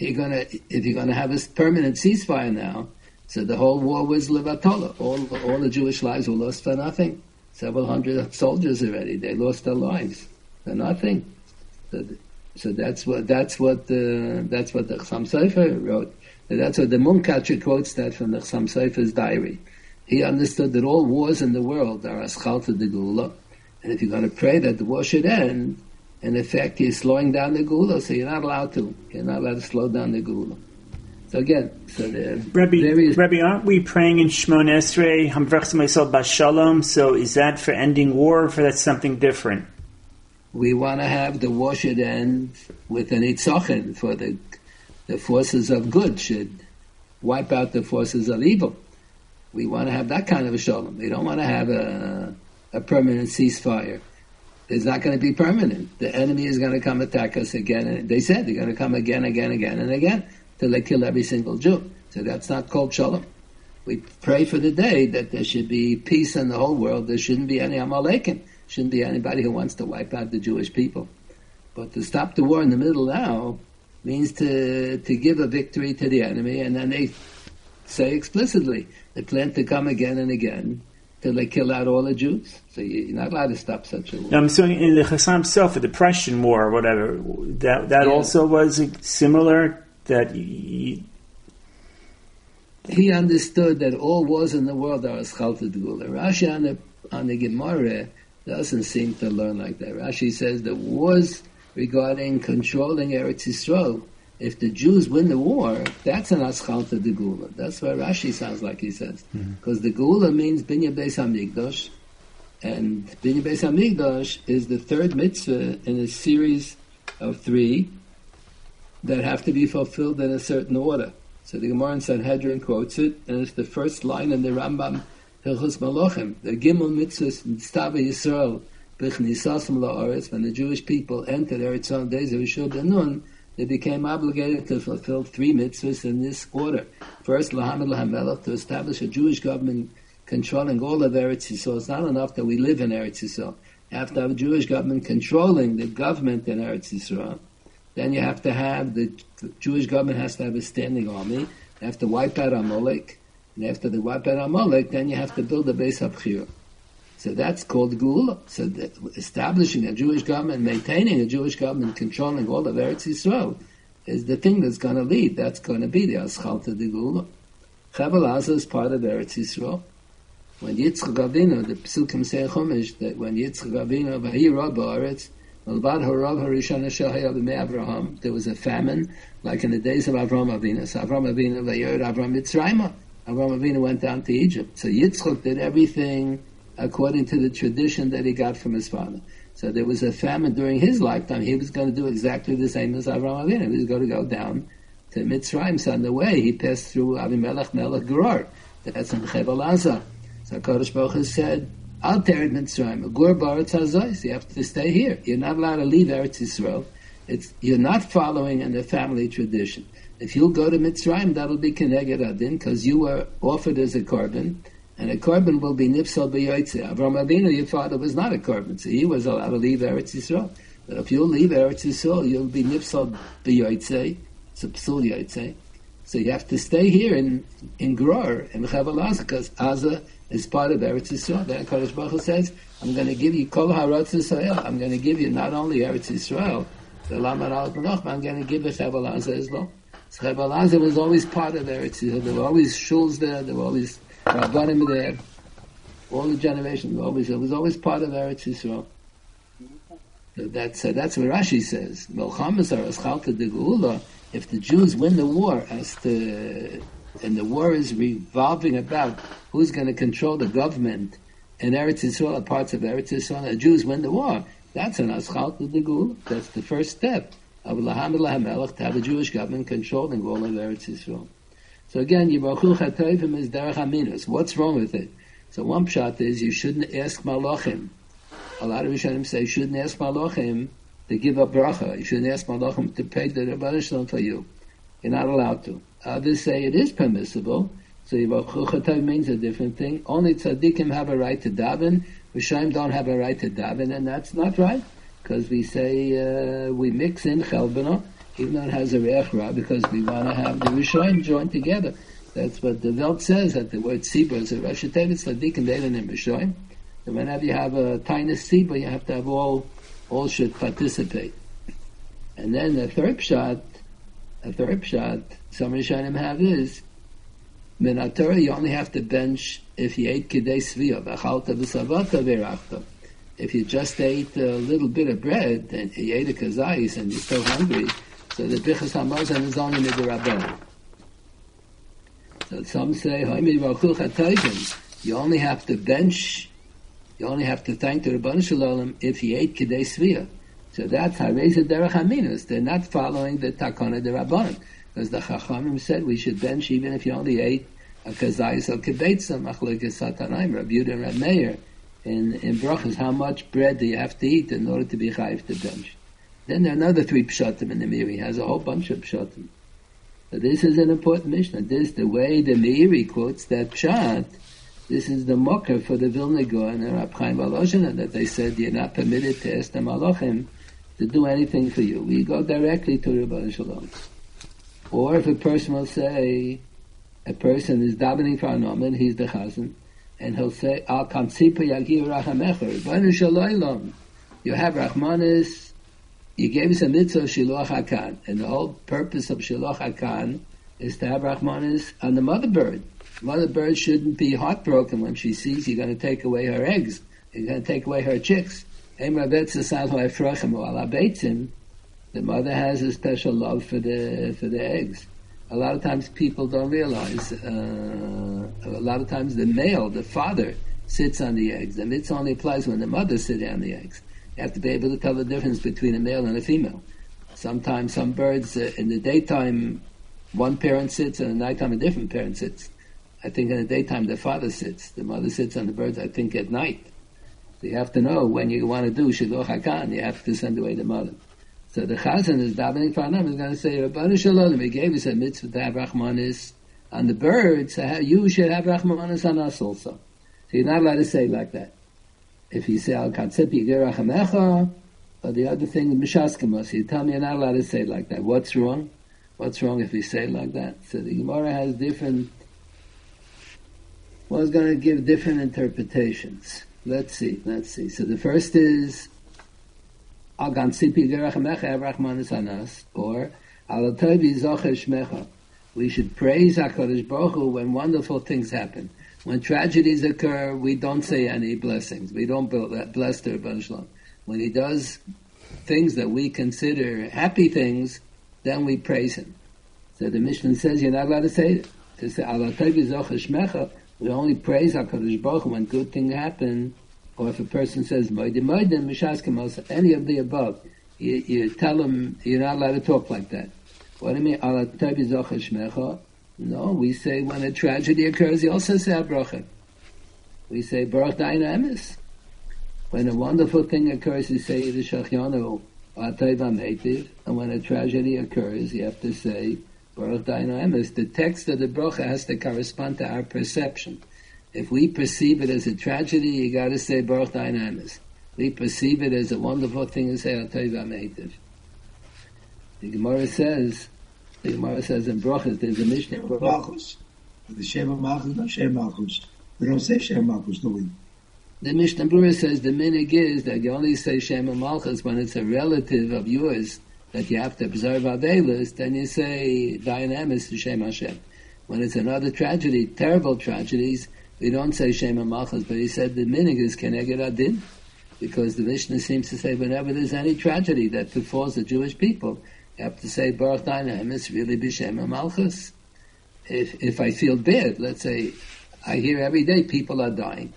You're gonna, if you're gonna have a permanent ceasefire now, so the whole war was Levatola. All, all the Jewish lives were lost for nothing. Several hundred soldiers already. They lost their lives for nothing. So, so that's what that's what the that's what the Chasam Sofer wrote. That's what the Munkacher quotes that from the Chasam Sofer's diary. He understood that all wars in the world are aschalta de gula, and if you're going to pray that the war should end, in effect, you're slowing down the gula, so you're not allowed to. You're not allowed to slow down the gula. So again, so the Rabbi, various, Rabbi, aren't we praying in Shemon Esrei, Hamvrachs Meisel Bashalom? So is that for ending war, or for that's something different? we want to have the war should end with an itzachin for the the forces of good should wipe out the forces of evil. We want to have that kind of a shalom. We don't want to have a, a permanent ceasefire. It's not going to be permanent. The enemy is going to come attack us again. And they said they're going to come again, again, again, and again till they kill every single Jew. So that's not called shalom. We pray for the day that there should be peace in the whole world. There shouldn't be any Amalekim. Shouldn't be anybody who wants to wipe out the Jewish people. But to stop the war in the middle now means to to give a victory to the enemy, and then they say explicitly they plan to come again and again till they kill out all the Jews. So you're not allowed to stop such a war. I'm saying in the Chasam Sofer, the Depression War, or whatever, that that Yeah. also was similar. That y- he understood that all wars in the world are aschalta gula. Rashi on the on the Gemara doesn't seem to learn like that. Rashi says the wars regarding controlling Eretz Yisrael, if the Jews win the war, that's an aschalta de gula. That's what Rashi sounds like he says, mm-hmm. because the gula means binya beis hamikdash, and binya beis hamikdash is the third mitzvah in a series of three that have to be fulfilled in a certain order. So the Gemara in Sanhedrin quotes it, and it's the first line in the Rambam Hilchus Malachim. The Gimel Mitzvahs Stava Yisrael B'chnisasim La'aretz. When the Jewish people entered Eretz on days of Rishon Benun, they became obligated to fulfill three mitzvahs in this order. First, Lahamid Lahamelech, to establish a Jewish government controlling all of Eretz Yisrael. It's not enough that we live in Eretz Yisrael. Have a Jewish government controlling the government in Eretz Yisrael. Then you have to have the, Jewish government has to have a standing army. They have to wipe out Amalek. And after they wipe out Amalek, then you have to build a base of Chira. So that's called Gula. So establishing a Jewish government, maintaining a Jewish government, controlling all of Eretz Yisrael is the thing that's going to lead. That's going to be the Aschalta de Gula. Chavel is part of Eretz Yisrael. When Yitzchak Avinu, the Psukim say Chumash, that when Yitzchak Avinu, Vahi Rab Haaretz, There was a famine, like in the days of Avram Avinu. So Avram Avinu, Vayerd Avram Mitzrayimah. Avram Avinu went down to Egypt. So Yitzchak did everything according to the tradition that he got from his father. So there was a famine during his lifetime. He was going to do exactly the same as Avram Avinu. He was going to go down to Mitzrayim. So on the way, he passed through Avimelech Melech Gerar. That's in Chevel Azah. So Kodesh Baruch Hu said, Al terid Mitzrayim, Gur Baretz Hazois. You have to stay here. You're not allowed to leave Eretz Yisrael. It's, you're not following in the family tradition. If you'll go to Mitzrayim, that'll be Keneged Adin, because you were offered as a korban, and a korban will be Nipsal B'yoytze. Avram Avinu, your father, was not a korban, so he was allowed to leave Eretz Yisrael. But if you'll leave Eretz Yisrael, you'll be Nipsal B'yoytze, a Psul So you have to stay here in in Gror in Chaval because Aza is part of Eretz Yisrael. Then Kodesh Baruch Hu says, "I'm going to give you Kol Haratz Yisrael. I'm going to give you not only Eretz Yisrael, the Lamar Al but I'm going to give you Chaval Aza as well." So Aza was always part of Eretz Yisrael. There were always shuls there. There were always rabbanim there. All the generations always it was always part of Eretz Yisrael. That's uh, that's what Rashi says. If the Jews win the war, as to and the war is revolving about who's going to control the government in Eretz Yisrael, parts of Eretz Yisrael, the Jews win the war. That's an eschalta the geula. That's the first step of Lahamid Lahamelech to have a Jewish government controlling all of Eretz Yisrael. So again, Yibachu Chatoivim is Derech Aminus. What's wrong with it? So one pshat is you shouldn't ask Malachim a lot of Rishonim say you shouldn't ask Malachim to give up bracha. You shouldn't ask Malachim to pay the Shalom for you. You're not allowed to. Others say it is permissible. So Yivachuchatav means a different thing. Only tzaddikim have a right to daven. Rishonim don't have a right to daven, and that's not right. Because we say uh, we mix in chelbana, even though it has a reach because we want to have the Rishonim joined together. That's what the Welt says, that the word tzibur is a Rosh Tevis, tzaddikim, they don't Rishonim. And whenever you have a tiny siba, you have to have all, all should participate. And then the third shot, a third shot, some Rishonim have is, Minatora, you only have to bench if you ate kidei sviyah, v'achalta v'savata v'erachta. If you just ate a little bit of bread, and you ate a kazayis, and you're still hungry, so the bichas hamazan is only midirabon. So some say, you only have to bench you only have to thank the Rabban Shalom if he ate Kedei Sviyah. So that's Hareza Derech Aminus. They're not following the Takana de Rabbanon. Because the Chachamim said we should bench even if you only ate a Kazayis or Kebetza, Machlekes Satanaim, Rabbi Yudah Rabbi Meir. In, in Brachas, how much bread do you have to eat in order to be chayiv to bench? Then there are another three pshatim in the Meiri. He has a whole bunch of pshatim. So this is an important Mishnah. This, is the way the Meiri quotes that pshat, this is the mocker for the Vilna Gaon and Rab Chaim that they said you're not permitted to ask the Malachim to do anything for you. We go directly to Rabbi Shalom. Or if a person will say, a person is davening for an omen, he's the chazan, and he'll say, Al kansipa yagir rachamecher, Rabbi Shalom, you have Rahmanis, you gave us a mitzvah of Shiluach HaKan, and the whole purpose of Shiluach HaKan is to have Rahmanis on the mother bird. Mother bird shouldn't be heartbroken when she sees you're going to take away her eggs. You're going to take away her chicks. The mother has a special love for the for the eggs. A lot of times people don't realize. Uh, a lot of times the male, the father, sits on the eggs, and it only applies when the mother sits on the eggs. You have to be able to tell the difference between a male and a female. Sometimes some birds uh, in the daytime, one parent sits, and at nighttime a different parent sits. I think in the daytime the father sits, the mother sits on the birds, I think at night. So you have to know when you want to do Shiloh HaKan, you have to send away the mother. So the Chazan is davening for Anam, is going to say, Rabbanu Shalom, he gave us a mitzvah to have Rahmanis on the birds, so you should have Rahmanis on us also. So you're not allowed to say like that. If you say, Al Katzepi Gerachamecha, or the other thing, Mishaskamas, you tell me you're not allowed to say like that. What's wrong? What's wrong if you say like that? So the Gemara has different was going to give different interpretations. Let's see, let's see. So the first is or Al We should praise HaKadosh Baruch Hu when wonderful things happen. When tragedies occur, we don't say any blessings. We don't uh, bless the Rebbe. When he does things that we consider happy things, then we praise him. So the Mishnah says you're not allowed to say it. To say we only praise HaKadosh Baruch Hu when good things happen, or if a person says, Moedim Moedim, Mishaskim, any of the above, you, you tell them you're not allowed to talk like that. What do you mean, Ala Shmecha? No, we say when a tragedy occurs, you also say Abracha. We say Baruch Daina Emes. When a wonderful thing occurs, you say Yidishach and when a tragedy occurs, you have to say Baruch Emes, the text of the bracha has to correspond to our perception. If we perceive it as a tragedy, you got to say Baruch Emes. We perceive it as a wonderful thing to say Meitiv. The Gemara says, The Gemara says in Brachas, there's a Mishnah. Malchus. The Shem of Malchus, not Shem Malchus. We don't say Shem Malchus, do we? The Mishnah Brura says the minig is that you only say Shem Malchus when it's a relative of yours that you have to observe Avelis, then you say Dayan Ha'emes to Shem Hashem. When it's another tragedy, terrible tragedies, we don't say Shem Malchus, but he said the minig is Keneged Adin, because the Mishnah seems to say whenever there's any tragedy that befalls the Jewish people, you have to say Baruch Dayan Ha'emes really B'Shem Malchus. If, if I feel bad, let's say, I hear every day people are dying.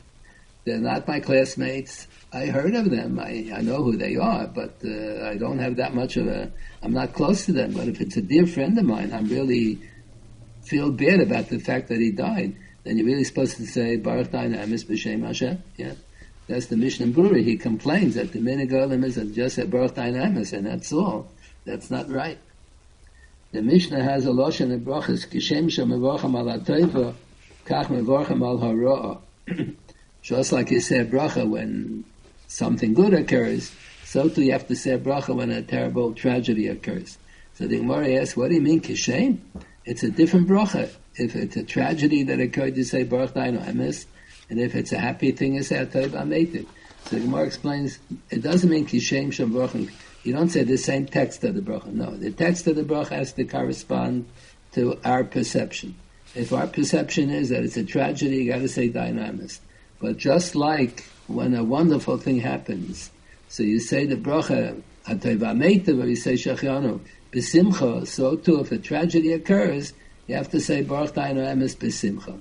They're not my classmates. I heard of them. I, I know who they are, but uh, I don't have that much of a. I'm not close to them. But if it's a dear friend of mine, I'm really feel bad about the fact that he died. Then you're really supposed to say Baruch Dayan Ha'emes B'Shem Hashem. Yeah, that's the Mishnah Brura. He complains that the Minigolim is just said Baruch Dayan Ha'emes, and that's all. That's not right. The Mishnah has a lashon of brachas kishem shemevorchem al ha'toiva, kach mevorchem al ha'ro'a. (clears throat) Just like he said bracha when something good occurs, so too you have to say a bracha when a terrible tragedy occurs. So the Gemara asks, what do you mean kishem? It's a different bracha. If it's a tragedy that occurred, you say baruch dainu emes, and if it's a happy thing, you say atoy b'ameitiv. So the Gemara explains, it doesn't mean kishem shem brachim. You don't say the same text of the bracha. No, the text of the bracha has to correspond to our perception. If our perception is that it's a tragedy, you got to say dayan ha'emes. But just like when a wonderful thing happens, so you say the bracha atoivameita, or you say shachianu besimcha. So too, if a tragedy occurs, you have to say baruch dainu emes besimcha.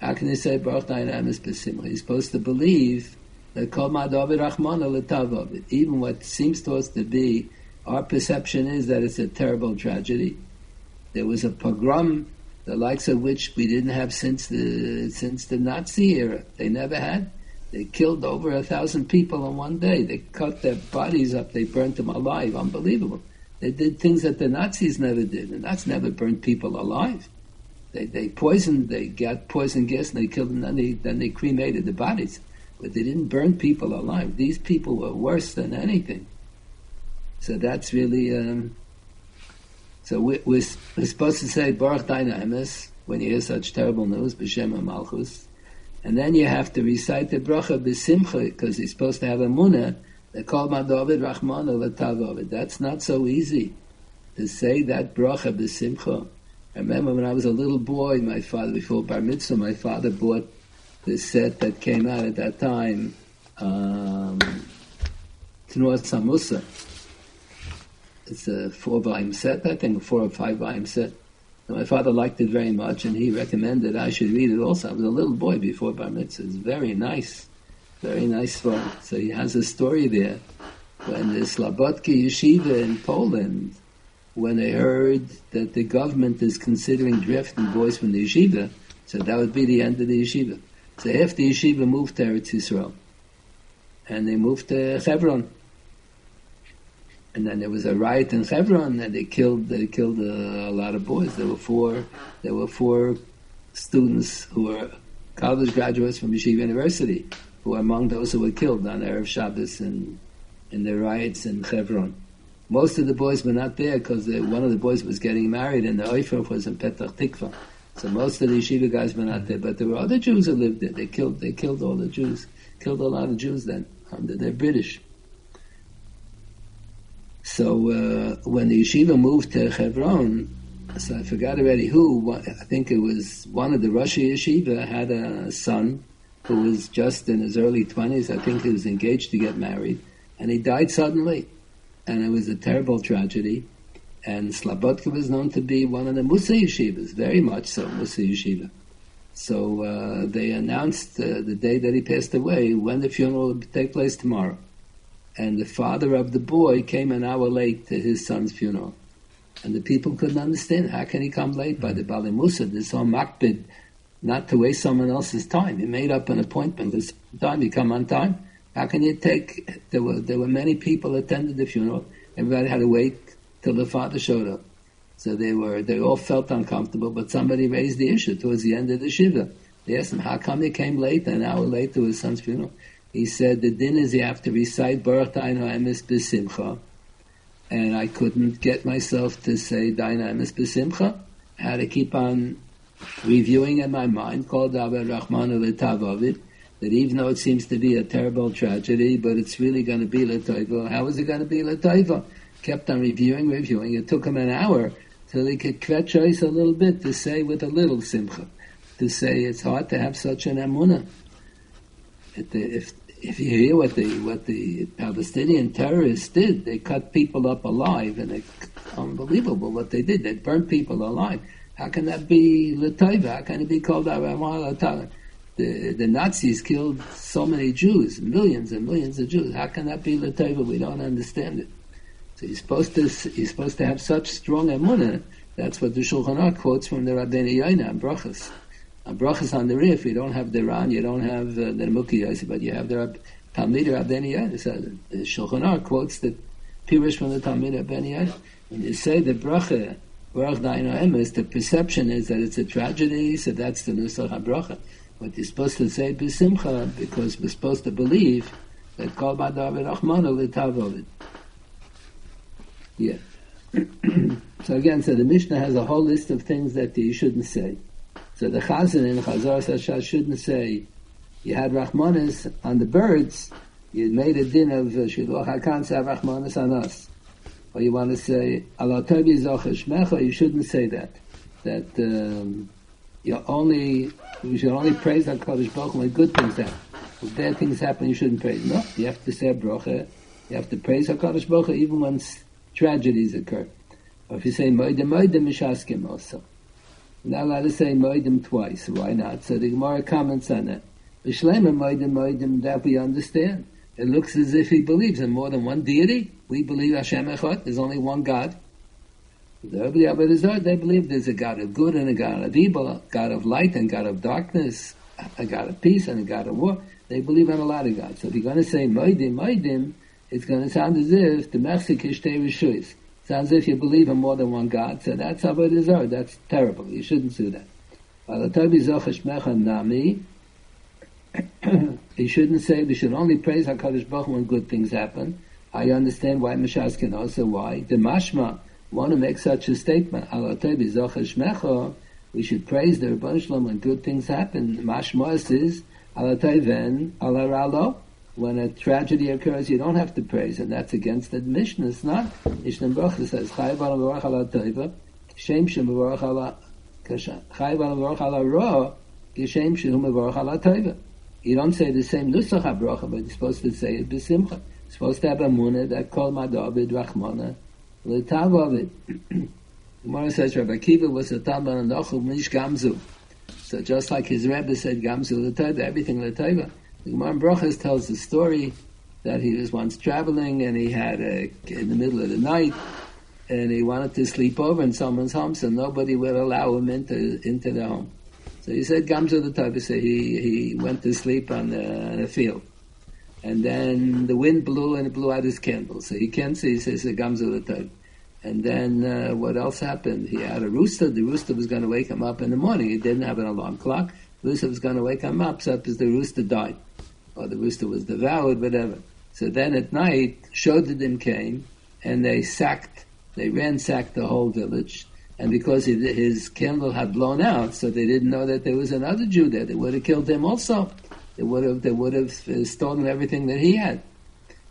How can you say baruch dainu emes besimcha? You're supposed to believe that kol ma'david rachmana letavavid. Even what seems to us to be our perception is that it's a terrible tragedy. There was a pogrom the likes of which we didn't have since the since the Nazi era. They never had. They killed over a thousand people in one day. They cut their bodies up. They burnt them alive. Unbelievable. They did things that the Nazis never did. The Nazis never burnt people alive. They, they poisoned. They got poison gas and they killed them. Then they then they cremated the bodies, but they didn't burn people alive. These people were worse than anything. So that's really. Um, so we, we're, we're, supposed to say Baruch Dayan Ha'emes when you hear such terrible news, B'Shem Malchus, and then you have to recite the bracha b'simcha because you're supposed to have a munah. They call my David Rachmana Latavavid. That's not so easy to say that bracha b'simcha. I remember when I was a little boy, my father before bar mitzvah, my father bought the set that came out at that time, um, Tnuas HaMussar it's a four volume set, I think, a four or five volume set. My father liked it very much, and he recommended I should read it also. I was a little boy before Bar Mitzvah. It's very nice, very nice one. So he has a story there when the Slabodki Yeshiva in Poland, when they heard that the government is considering drafting boys from the yeshiva, so that would be the end of the yeshiva. So half the yeshiva moved to Eretz Yisrael, and they moved to Hebron and then there was a riot in Hebron, and they killed they killed a, a, lot of boys. There were four there were four students who were college graduates from Yeshiva University who were among those who were killed on Erev Shabbos and in the riots in Hebron. Most of the boys were not there because one of the boys was getting married, and the Oifer was in Petach Tikva. So most of the yeshiva guys were not there, but there were other Jews who lived there. They killed they killed all the Jews, killed a lot of Jews then. They're British. So uh, when the yeshiva moved to Hebron, so I forgot already who. I think it was one of the Russia yeshiva had a son who was just in his early twenties. I think he was engaged to get married, and he died suddenly, and it was a terrible tragedy. And Slabodka was known to be one of the Mussar yeshivas, very much so Mussar yeshiva. So uh, they announced uh, the day that he passed away when the funeral would take place tomorrow and the father of the boy came an hour late to his son's funeral. And the people couldn't understand. How can he come late by the hmm. Bali Mussar? There's so makbid not to waste someone else's time. He made up an appointment this time. He come on time. How can you take? There were there were many people attended the funeral. Everybody had to wait till the father showed up. So they were they all felt uncomfortable. But somebody raised the issue towards the end of the shiva. They asked him, "How come he came late, an hour late to his son's funeral?" He said the din is you have to recite Baruch Tainu Emes B'Simcha, and I couldn't get myself to say dayan ha'emes besimcha. I had to keep on reviewing in my mind, called Abba Rahman Tavavid, that even though it seems to be a terrible tragedy, but it's really going to be Lataiva. How is it going to be Lataiva? Kept on reviewing, reviewing. It took him an hour till he could kvetch a little bit to say with a little simcha, to say it's hard to have such an emunah. If if you hear what the what the Palestinian terrorists did, they cut people up alive, and it's unbelievable what they did. They burned people alive. How can that be Lataiva? How can it be called Lataiva? The, the Nazis killed so many Jews, millions and millions of Jews. How can that be Lataiva? We don't understand it. So you're supposed to you're supposed to have such strong emunah. That's what the Shulchan quotes from the Rabbeinu Yoina and Brachas. And Brachas on the Rif, you don't have the Ran, you don't have uh, the Muki but you have the Talmid Rabbeinu Yoina. So the Shulchan Aruch quotes the Pirush from the Talmid Rabbeinu Yoina. When you say the Bracha, Baruch Daino Emes, the perception is that it's a tragedy, so that's the Nusach HaBracha. But you're supposed to say B'Simcha, because we're supposed to believe that Kol Badavid Achmanu L'Tavovid. Yeah. (clears throat) so again, so the Mishnah has a whole list of things that you shouldn't say. So the Chazan in Chazar Sashah shouldn't say, you had Rachmanis on the birds, you made a din of uh, Shiloh HaKan say Rachmanis on us. Or you want to say, Allah Tobi Shmecha, you shouldn't say that. That um, you only, you should only praise HaKadosh Baruch when good things happen. When bad things happen, you shouldn't praise. No, you have to say a bracha. You have to praise HaKadosh Baruch even when tragedies occur. Or if you say Moedim, Moedim Mishaskim also. Not allowed to say Moedim twice. Why not? So the Gemara comments on that. Vishlema Moedim, Moedim, that we understand. It looks as if he believes in more than one deity. We believe Hashem Echad, there's only one God. The they believe there's a God of good and a God of evil, a God of light and God of darkness, a God of peace and a God of war. They believe in a lot of gods. So if you're going to say Moedim, Moedim, it's going to sound as if the Mechzik Ishtei Rishuyis. Sounds as if you believe in more than one God. So that's it is. That's terrible. You shouldn't do that. You (coughs) shouldn't say we should only praise HaKadosh Baruch when good things happen. I understand why Mishas can also why. The Mashma want to make such a statement. We should praise the Rebbe Shalom when good things happen. Mashma is Alatayven Alaralo when a tragedy occurs, you don't have to praise, and that's against the Mishnah. It's not. Mishnah Baruch says, Chayiv al Baruch ala Teiva, Shem Shem Baruch ala Chayiv al Baruch ala Ra, Geshem Shem Baruch ala Teiva. You don't say the same Nusach HaBracha, but you're supposed to say it B'Simcha. You're supposed to have a munah that Kol Madavid Rachmana L'Tav Avid. Gemara (clears throat) says Rabbi Akiva was a Talmud and Ochel Mish Gamzu. So just like his Rebbe said Gamzu L'Taiva, everything L'Taiva. The Gemara Brachas tells the story that he was once traveling and he had a, in the middle of the night and he wanted to sleep over in someone's home, so nobody would allow him into into the home. So he said, "Gamzu the type." So he he went to sleep on the, on the field, and then the wind blew and it blew out his candle. So he can't see. He says, "Gamzu the type." And then uh, what else happened? He had a rooster. The rooster was going to wake him up in the morning. He didn't have an alarm clock. The rooster was going to wake him up, so the rooster died or the rooster was devoured, whatever. So then at night, Shodadim came, and they sacked, they ransacked the whole village, and because his candle had blown out, so they didn't know that there was another Jew there. They would have killed him also. They would have, they would have uh, stolen everything that he had.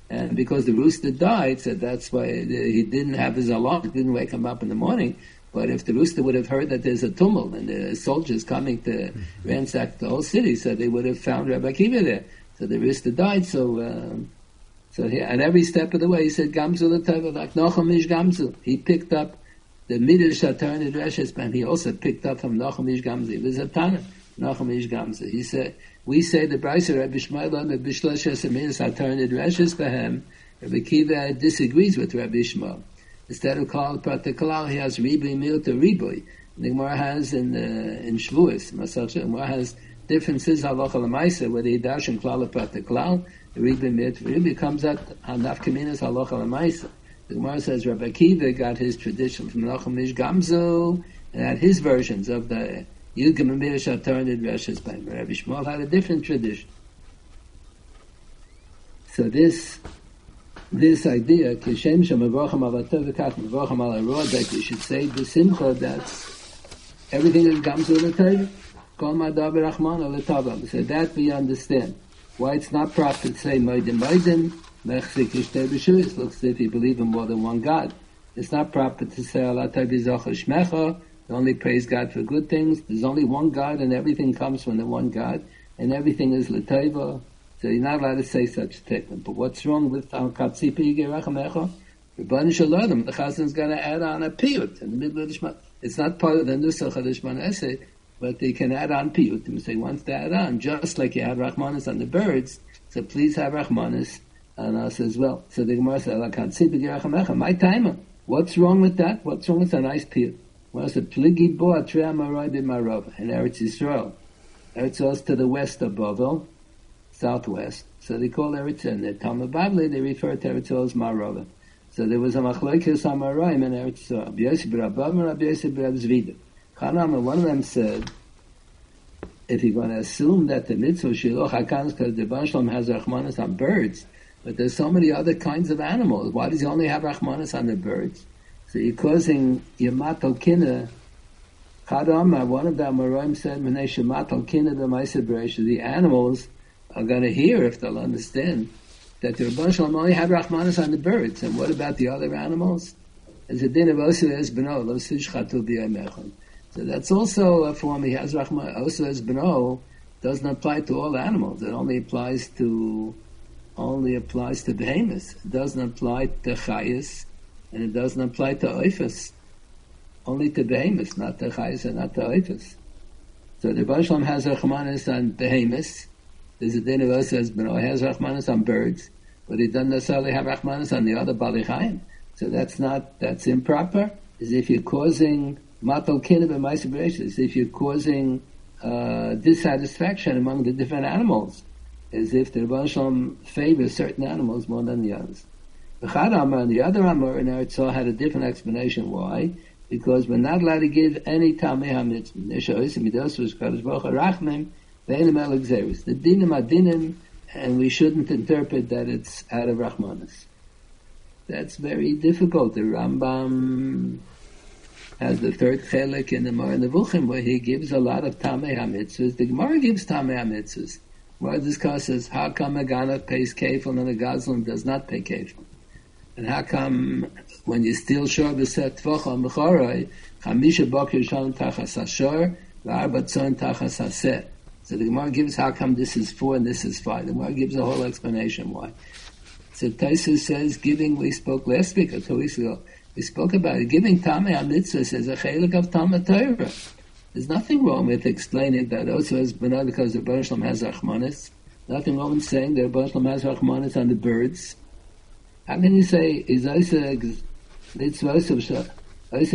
And because the rooster died, so that's why he didn't have his alarm, it didn't wake him up in the morning. But if the rooster would have heard that there's a tumult and the soldiers coming to ransack the whole city, so they would have found Rabbi Akiva there. So the Rista died, so, um, so he, at every step of the way he said, Gamzu l'teva, like Nachum ish Gamzu. He picked up the Midrash Reshes, and he also picked up from Nachum ish Gamzu. It was a Tana, Nachum ish Gamzu. He said, we say the Brisa Rabbi Shmuel on the Bishlesh Midrash Shatarnid Reshes Behem, Rabbi Kiva disagrees with Rabbi Shmuel. Instead of calling particular, he has Ribi Milta Riboy. The Gemara has in, uh, in Shavuos, Masach, Gemara has differences halacha lemaisa where the dash and klal the klal the mit ribbon comes out on nafkaminas halacha lemaisa. The Gemara says Rabbi Akiva got his tradition from Nachum Ish Gamzu and had his versions of the Yudgim and Mirish Atarnid Resh's by Rabbi Shmuel had a different tradition. So this this idea, Kishem Shemavrocham Alatov Kach Mavrocham Al that you should say the Simcha that's everything that comes with the Torah. So that we understand. Why it's not proper to say Moedim Moedim, Mechzik Ishtei B'Shuis, looks as if you believe in more than one God. It's not proper to say Allah Tabizocha Shmecha, only praise God for good things. There's only one God and everything comes from the one God and everything is Lateva. So you're not allowed to say such a statement. But what's wrong with Al Gerachamecha? Rebbeinu Shalom, the Chazan is going to add on a piyut in the middle of the Shema. It's not part of the Nusach of the Shema but they can add on piyut. And say wants to add on, just like you have Rahmanis on the birds, so please have Rahmanis on us as well. So the Gemara Gerachamecha, my timer. What's wrong with that? What's wrong with a nice piyut? Well, a pligi bo atrea marai b'marov in Eretz Yisrael. Eretz Yisrael is to the west of Bavel, southwest. So they call Eretz in the Talmud Bavli, they refer to Eretz Yisrael as Marova. So there was a machlokes Amaroim in Eretz Yisrael. Rabbi Yosef Rabbav and Rabbi Yosef Rab Zvida. Chanam, one of them said, if you're going to assume that the mitzvah shiluach hakan because the Banshlam has rachmanis on birds, but there's so many other kinds of animals. Why does he only have rachmanis on the birds? So you're causing Yamato Kina. Chadam, one of the Amoraim said, Shemato Kina the the animals are going to hear, if they'll understand, that the Rabban Shalom only had Rahmanis on the birds. And what about the other animals? As din of Shchatu B'Yamechon. So that's also a form, he has Rahman, Osu Es Beno, doesn't apply to all animals. It only applies to, only applies to behemoths. It doesn't apply to chayas, and it doesn't apply to oifus. Only to behemoths, not to chayas and not to oifus. So the Baal has Rahmanis on behemoths, there's a din of us says, but has Rahmanis on birds, but he doesn't necessarily have Rahmanis on the other Balichayim. So that's not, that's improper. As if you're causing matal kinib and as if you're causing uh, dissatisfaction among the different animals, as if the Rebbe Shalom favors certain animals more than the others. The Chad Amar and the other Amar in Eretz had a different explanation why. Because we're not allowed to give any Tamei HaMitzvah. Nesha Kadosh the dinim are dinim, and we shouldn't interpret that it's out of Rahmanis. That's very difficult. The Rambam has the third chelik in the Moreh Nevuchim where he gives a lot of Tamei HaMitzvahs. The Gemara gives Tamei HaMitzvahs. Where discusses how come a Gana pays kefil and a Gazlan does not pay kefil. And how come when you steal shor b'set tvoch on b'choroi, chamisha bokir shalom tachas hashor, v'arba tzon tachas haseh. So the Gemara gives how come this is four and this is five. The Gemara gives a whole explanation why. So Taisus says giving, we spoke last week or two weeks ago, we spoke about it. Giving Tamei HaMitzvah says a chelik of Talmud Torah. There's nothing wrong with explaining that also as Benah because the Baruch has Rachmanis. Nothing wrong with saying that Baruch has Rachmanis on the birds. How can you say, is Isa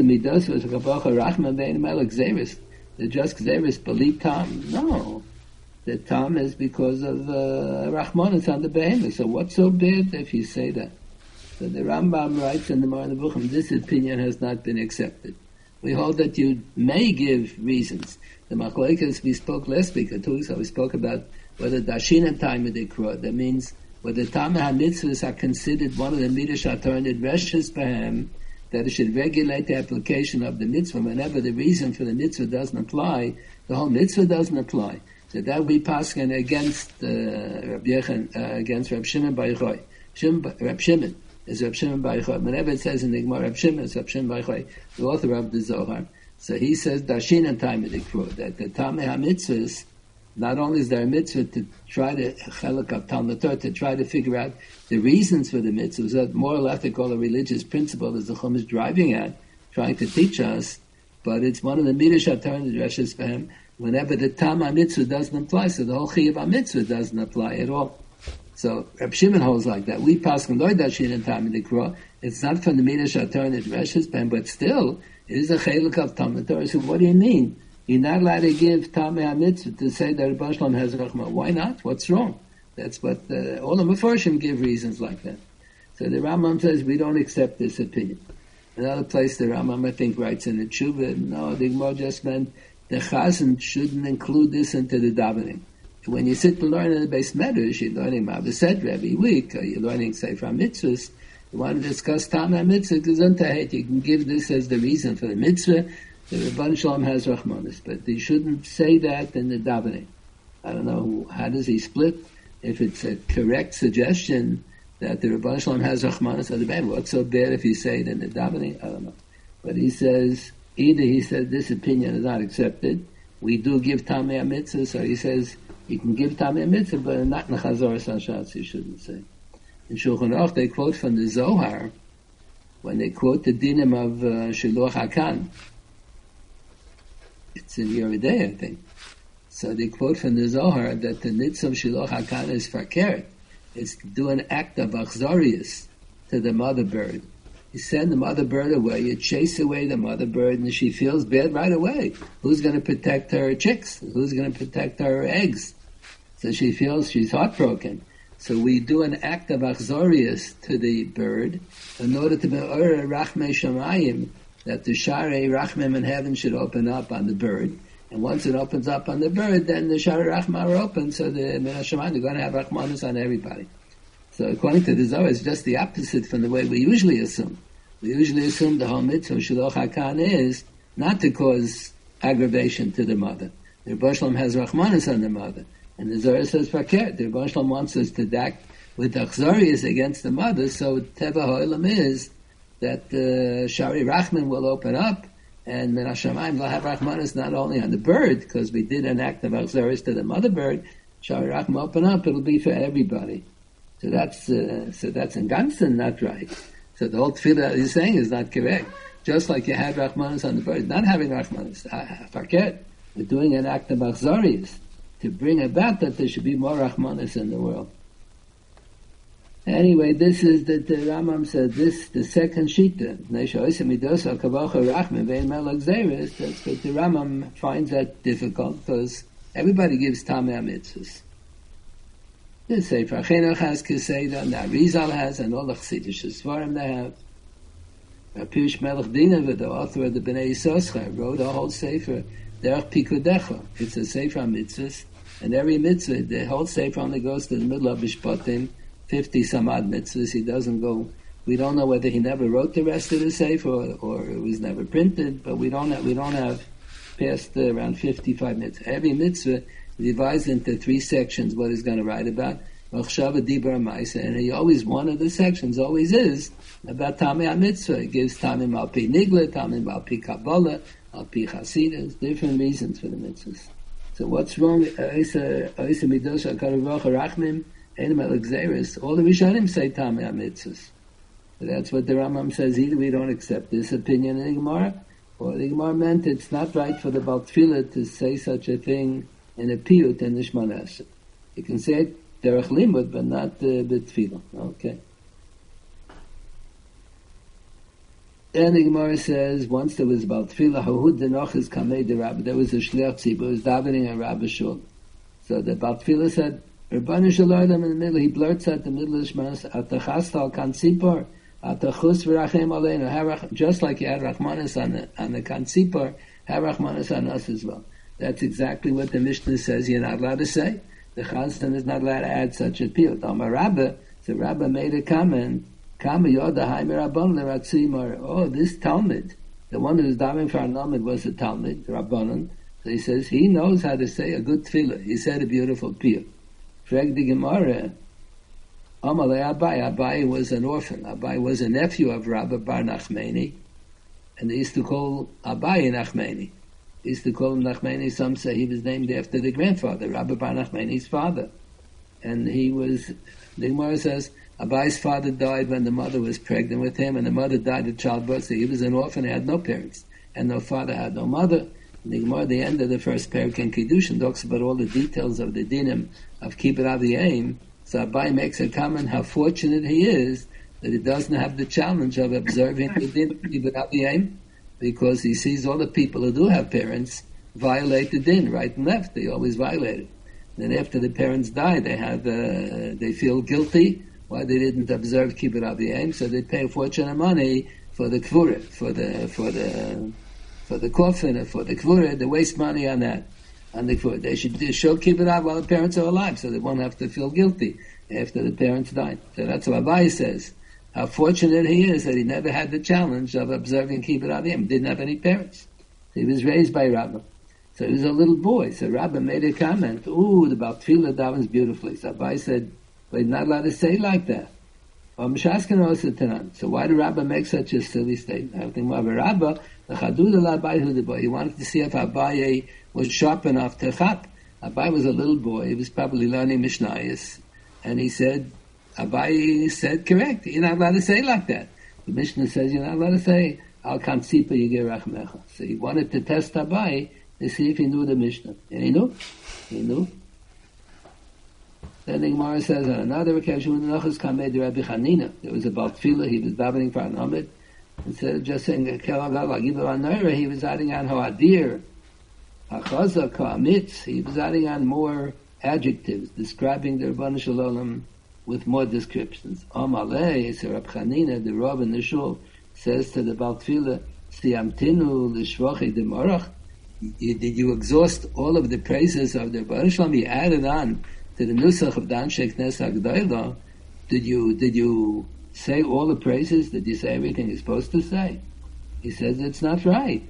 midos, was kabacha Rachman, melech zeris the just Xeris believe Tom. No. The Tom is because of uh, Rahman, it's on the behemoth. So what's so bad if you say that? So the Rambam writes in the Moreh Nevuchim, this opinion has not been accepted. We hold that you may give reasons. The Machlaikas we spoke last week or two weeks ago, we spoke about whether Dashin time of the That means whether Tam HaMitzvahs are considered one of the Midrash Atarnid Reshes Behem, that it should regulate the application of the mitzvah whenever the reason for the mitzvah doesn't apply, the whole mitzvah doesn't apply. So that would be passing against uh, Rabbi Yechan, uh, against Rab Shimon Bar Yochai. Shim, Shimon is Rab Shimon Bar Yochai. Whenever it says in the Gemara Rab Shimon is Rab Shimon Bar Yochai, the author of the Zohar. So he says Dashin and time that the Tamei HaMitzvahs not only is there a mitzvah to try to chelik of Talmud Torah, to try to figure out the reasons for the mitzvahs, that moral ethical or religious principle is the Chum is driving at, trying to teach us, but it's one of the midrash the drashes for him. Whenever the tam mitzvah doesn't apply, so the whole chiyuv mitzvah doesn't apply at all. So Reb Shimon holds like that. We pass on loy dashin and tam in the It's not from the midrash the drashes for him, but still it is a chelik of Talmud Torah. So what do you mean? You're not allowed to give Tamei HaMitzvah to say that Rabbi Shalom has Rachma. Why not? What's wrong? That's what all the Mepharshim give reasons like that. So the Rambam says we don't accept this opinion. Another place the Rambam I think writes in the Tshuva, no, the Gemara just meant the Chazan shouldn't include this into the davening. When you sit to learn in the base medrash, you're learning Mavasedra every week, or you're learning Sefer Mitzvahs, you want to discuss Tama Mitzvah, Gesundheit, you can give this as the reason for the mitzvah. The Rabban Shalom has Rahmanis, but you shouldn't say that in the davening. I don't know, how does he split? If it's a correct suggestion that the Rabban Shalom has Rahmanis at the what's so bad if you say it in the davening? I don't know. But he says, either he said this opinion is not accepted, we do give Tamei Mitzvah, so he says, you can give Tamei Mitzvah, but not in Chazor Sashatz, you shouldn't say. In Shulchan Aruch, they quote from the Zohar, when they quote the dinim of uh, Shiluach Hakan. It's in De'ah, I think. So they quote from the Zohar that the nitz of Shiluach Hakan is fakert. It's to do an act of achzorius to the mother bird. You send the mother bird away, you chase away the mother bird, and she feels bad right away. Who's going to protect her chicks? Who's going to protect her eggs? So she feels she's heartbroken. So we do an act of achzorius to the bird in order to be'or rachme shamayim, that the share rachmem in heaven should open up on the bird. And once it opens up on the bird, then the share rachma are open, so the min hashamayim, they're going to have rachmanus on everybody. So according to the Zohar, it's just the opposite from the way we usually assume. We usually assume the whole mitzvah shiloch hakan is not to cause aggravation to the mother. The Rebbe has rachmanus on the mother. And the Zohar says fakir. The Rebbe wants us to act with achzarias against the mother, so Teva Ha'olam is that uh, Shari Rachman will open up, and Min HaShamayim will have Rachmanis not only on the bird, because we did an act of achzarias to the mother bird, Shari Rachman open up, it'll be for everybody. So that's, uh, so that's in Gansen not right. So the whole tefillah he's saying is not correct. Just like you had Rachmanis on the bird, not having Rachmanis, uh, forget. We're doing an act of achzarias to bring about that there should be more Rahmanis in the world. Anyway, this is the, the Rambam said this the second shita. That's what the Rambam finds that difficult because everybody gives tamei mitzvahs. The Sefer Chinuch has Keseda, and the Arizal has, and all the Chassidish Svarim they have. Uh, Pirush Melech Dina, the author of the Bnei Yissaschar, wrote a whole Sefer, Derech Pikudecha. It's a Sefer Mitzvahs, and every mitzvah, the whole sefer only goes to the middle of Mishpatim, 50 some odd mitzvahs. He doesn't go, we don't know whether he never wrote the rest of the sefer or, or it was never printed, but we don't have, we don't have past around 55 mitzvahs. Every mitzvah divides into three sections what he's going to write about. Machshava Dibra Maisa, and he always, one of the sections always is about Tamei mitzvah. He gives Tamei Malpi Nigla, Tamei Malpi Kabbalah, Malpi Chasidus, different reasons for the mitzvahs. So what's wrong? All the Rishonim say Tamei mitzvahs. So that's what the Rambam says. Either we don't accept this opinion in the Gemara, or the Gemara meant it's not right for the Baltfila to say such a thing in a piyut in the Shmonas. You can say it derech limud, but not uh, betfila. Okay. Then the Gemara says, once there was about tefillah, hahud denochis kamei de rabbi, there was a shliach tzibur, was davening a rabbi shul. So the Baal Tefillah said, Rabbanu Shalom in the middle, he blurts out the middle of the at the chastal kan at the chus v'rachem aleinu, just like you had Rachmanis on the, on the kan have Rachmanis on us as well. That's exactly what the Mishnah says you're not allowed to say. The chastan is not allowed to add such a piyut. Amar Rabba, the Rabba made a comment, Oh, this Talmud, the one who was davening for Anamid was a Talmud, Rabbanon. So he says he knows how to say a good tefillah. He said a beautiful piyut. Freg the Gemara, Amalei Abai. Abai was an orphan. Abai was a nephew of Rabbah Bar Nachmani, and they used to call Abai Nachmani. They used to call him Nachmani. Some say he was named after the grandfather, Rabbah Bar Nachmani's father. And he was, the Gemara says, Abai's father died when the mother was pregnant with him, and the mother died at childbirth, so he was an orphan, he had no parents, and no father had no mother. And the Gemara, the end of the first parak in Kiddushin, talks about all the details of the dinim of Kibbut Aviyim. So Abai makes a comment how fortunate he is that he doesn't have the challenge of observing the din of Kibbut Aviyim, because he sees all the people who do have parents violate the din right and left. They always violate it. Then after the parents die, they have uh, they feel guilty why they didn't observe Kibbutz Aviyim, so they pay a fortune of money for the kvura, for the for the for the coffin, or for the kvura, they waste money on that. on the foot. They should show kibbutz while the parents are alive, so they won't have to feel guilty after the parents died. So that's what Abai says. How fortunate he is that he never had the challenge of observing kibbutz Avim. Didn't have any parents. He was raised by Rabbah. So he was a little boy. So Rabbah made a comment, ooh, the Baltfila davens beautifully. So Abai said, well, he's not allowed to say like that. So why did Rabbah make such a silly statement? The He wanted to see if Abaye was sharp enough to chap. Abai was a little boy. He was probably learning Mishnayos. And he said, Abai said, correct. You're not allowed to say like that. The Mishnah says you're not allowed to say, Al Kansipa Yigirachmecha. So he wanted to test Abai to see if he knew the Mishnah. And he knew. He knew. Then the Gemara says on another occasion when the Nachas Kamed Rabbi Chanina, there was a Baltfila, he was davening for an Amid. Instead of just saying Kelagav he was adding on Ha'adir, Ha'chaza Ka'amitz, he was adding on more adjectives describing the Rabban Shalom with more descriptions. Amalei, so Rab Chanina, the Rav in the Shul, says to the Baltfila, Siamtinu l'shvochi demorach, did you exhaust all of the praises of the Shalom? He added on to the Nusach of Dan Sheikh Nesa did you, did you say all the praises? Did you say everything you're supposed to say? He says it's not right.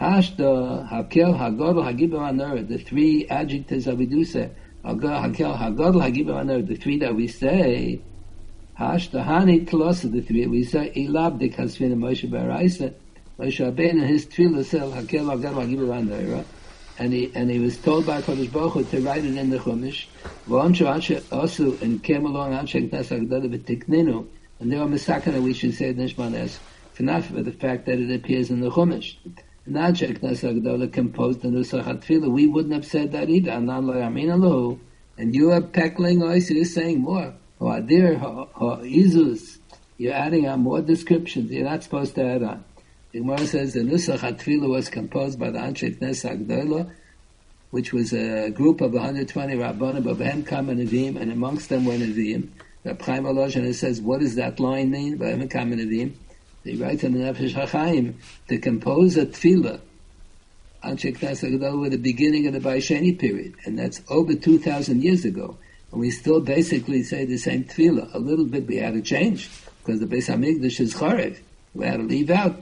Hashda, Hakel, Hagodl, Hagibah, the three adjectives that we do say, Hakel, Hagodl, Hagibah, the three that we say, Hashda, Hani, Tlosa, the three we say, Ilab, the Kasvina, Moshe Baraisa, Moshe Rabbeinu, his tefillah said, Hakel, Hagodl, Hagibah, and he and he was told by Kodesh Baruch to write it in the Chumash. also and came along Anshe Knesset HaGedolah v'tikninu, and they were misakana we should say Nishmanes Fnaf for the fact that it appears in the Chumash. And Anshe Knesset HaGedolah composed the Nusach HaTfilah. We wouldn't have said that either. Anan lo yamin alohu. And you are peckling us, you're saying more. Oh, adir, oh, izus. You're adding on more descriptions. You're not supposed to add on. The Gemara says the Nusach HaTfilah was composed by the Anshe Knesset HaGedolah, which was a group of 120 Rabbanim of Hem Kam and Nevi'im, and amongst them were Nevi'im. Rab Chaim Aloshan says, what does that line mean, Hem Kam and Nevi'im? They write in the Nefesh HaChaim, to compose a Tfilah, Anshe Knesset HaGedolah were the beginning of the Baisheni period, and that's over 2,000 years ago. And we still basically say the same Tfilah. A little bit we had to change, because the Beis HaMikdash is Chorev. We had to leave out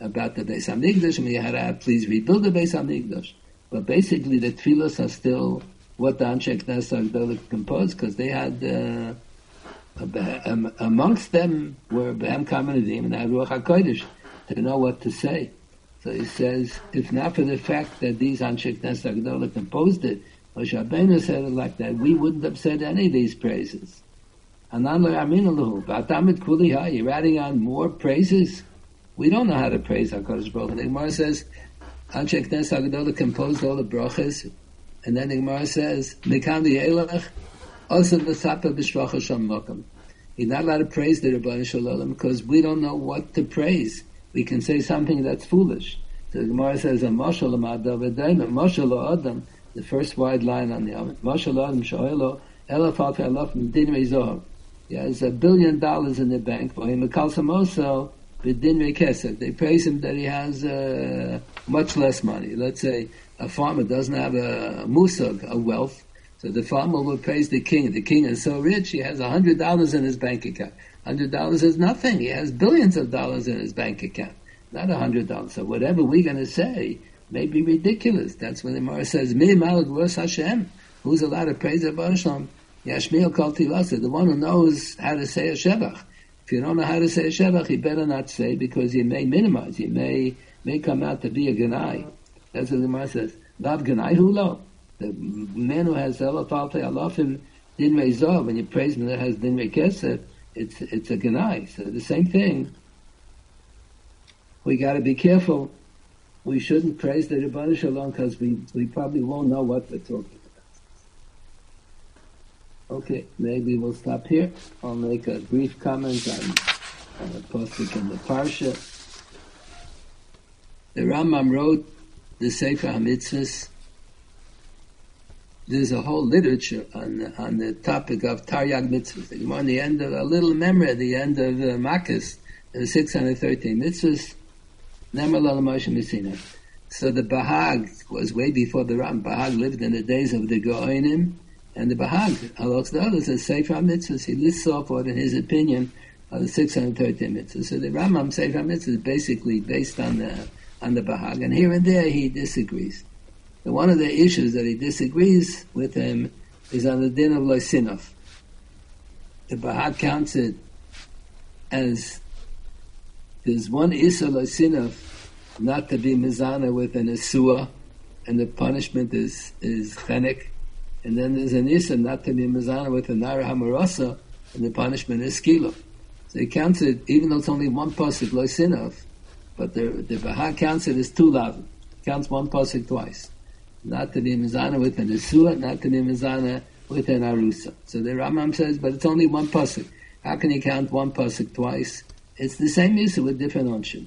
about the Beis Hamikdash, to please rebuild the Beis Hamikdash. But basically, the tefillos are still what the Anshe Knesset composed, because they had uh, um, amongst them were Behem Kamenadim and had Ruach Hakodesh to know what to say. So he says, if not for the fact that these Anshe Knesset composed it, Moshe Rabbeinu said it like that, we wouldn't have said any of these praises. You're adding on more praises. We don't know how to praise HaKadosh Baruch Hu. The Gemara says, Anshe Knes HaGadolah composed all the brachas, and then the Gemara says, Mikam also V'sapa B'shvacha Sham Mokum. You're not allowed to praise the Rabban Shalom because we don't know what to praise. We can say something that's foolish. So the Gemara says, Mashal Mashal Adam, the first wide line on the Amid, Mashal Adam Sha'elo, Elaf Din Rezoh. Yeah, there's a billion dollars in the bank for him. B'din kesef. They praise him that he has uh, much less money. Let's say a farmer doesn't have a musag, a wealth, so the farmer will praise the king. The king is so rich, he has a hundred dollars in his bank account. Hundred dollars is nothing. He has billions of dollars in his bank account, not a hundred dollars. So whatever we're going to say may be ridiculous. That's when the Gemara says, "Mi malad Hashem." Who's allowed to praise Baruch Yashmiel Kol The one who knows how to say a shevach. If you don't know how to say a Shevach, you better not say because you may minimize, you may may come out to be a Ganai. That's what the Gemara says. Lav Ganai Hulo. The man who has Elafalte Alafim Din Rezov, when you praise him that has Din Rekesef, it's, it's a Ganai. So the same thing. We got to be careful. We shouldn't praise the Rebbeinu Shalom because we, we probably won't know what we're talking Okay, maybe we'll stop here. I'll make a brief comment on, on the postic in the parsha. The Rambam wrote the Sefer HaMitzvahs. There's a whole literature on on the topic of Taryag mitzvahs. On the end of a little memory at the end of uh, Makis, the 613 mitzvahs. So the Bahag was way before the Ram. Bahag lived in the days of the Goinim, and the Bahag, Halachs the others, says Sefer HaMitzvahs. He lists off what, in his opinion, are the 613 mitzvahs. So the Rambam Sefer HaMitzvahs is basically based on the, on the Bahag, and here and there he disagrees. And one of the issues that he disagrees with him is on the din of Loisinov. The Bahag counts it as there's one Issa Loisinov not to be mizana with an Asua, and the punishment is, is chenek. And then there's an Issa not to be mizana with a Nara Hamarasa, and the punishment is skilo. So he counts it, even though it's only one pasuk, Loisinov, but the, the Bahag counts it as two lav. Counts one pasuk twice. Not to be mizana with an Asua, not to be mizana with an Arusa. So the Rambam says, but it's only one pasuk. How can you count one pasuk twice? It's the same issue with different onshin.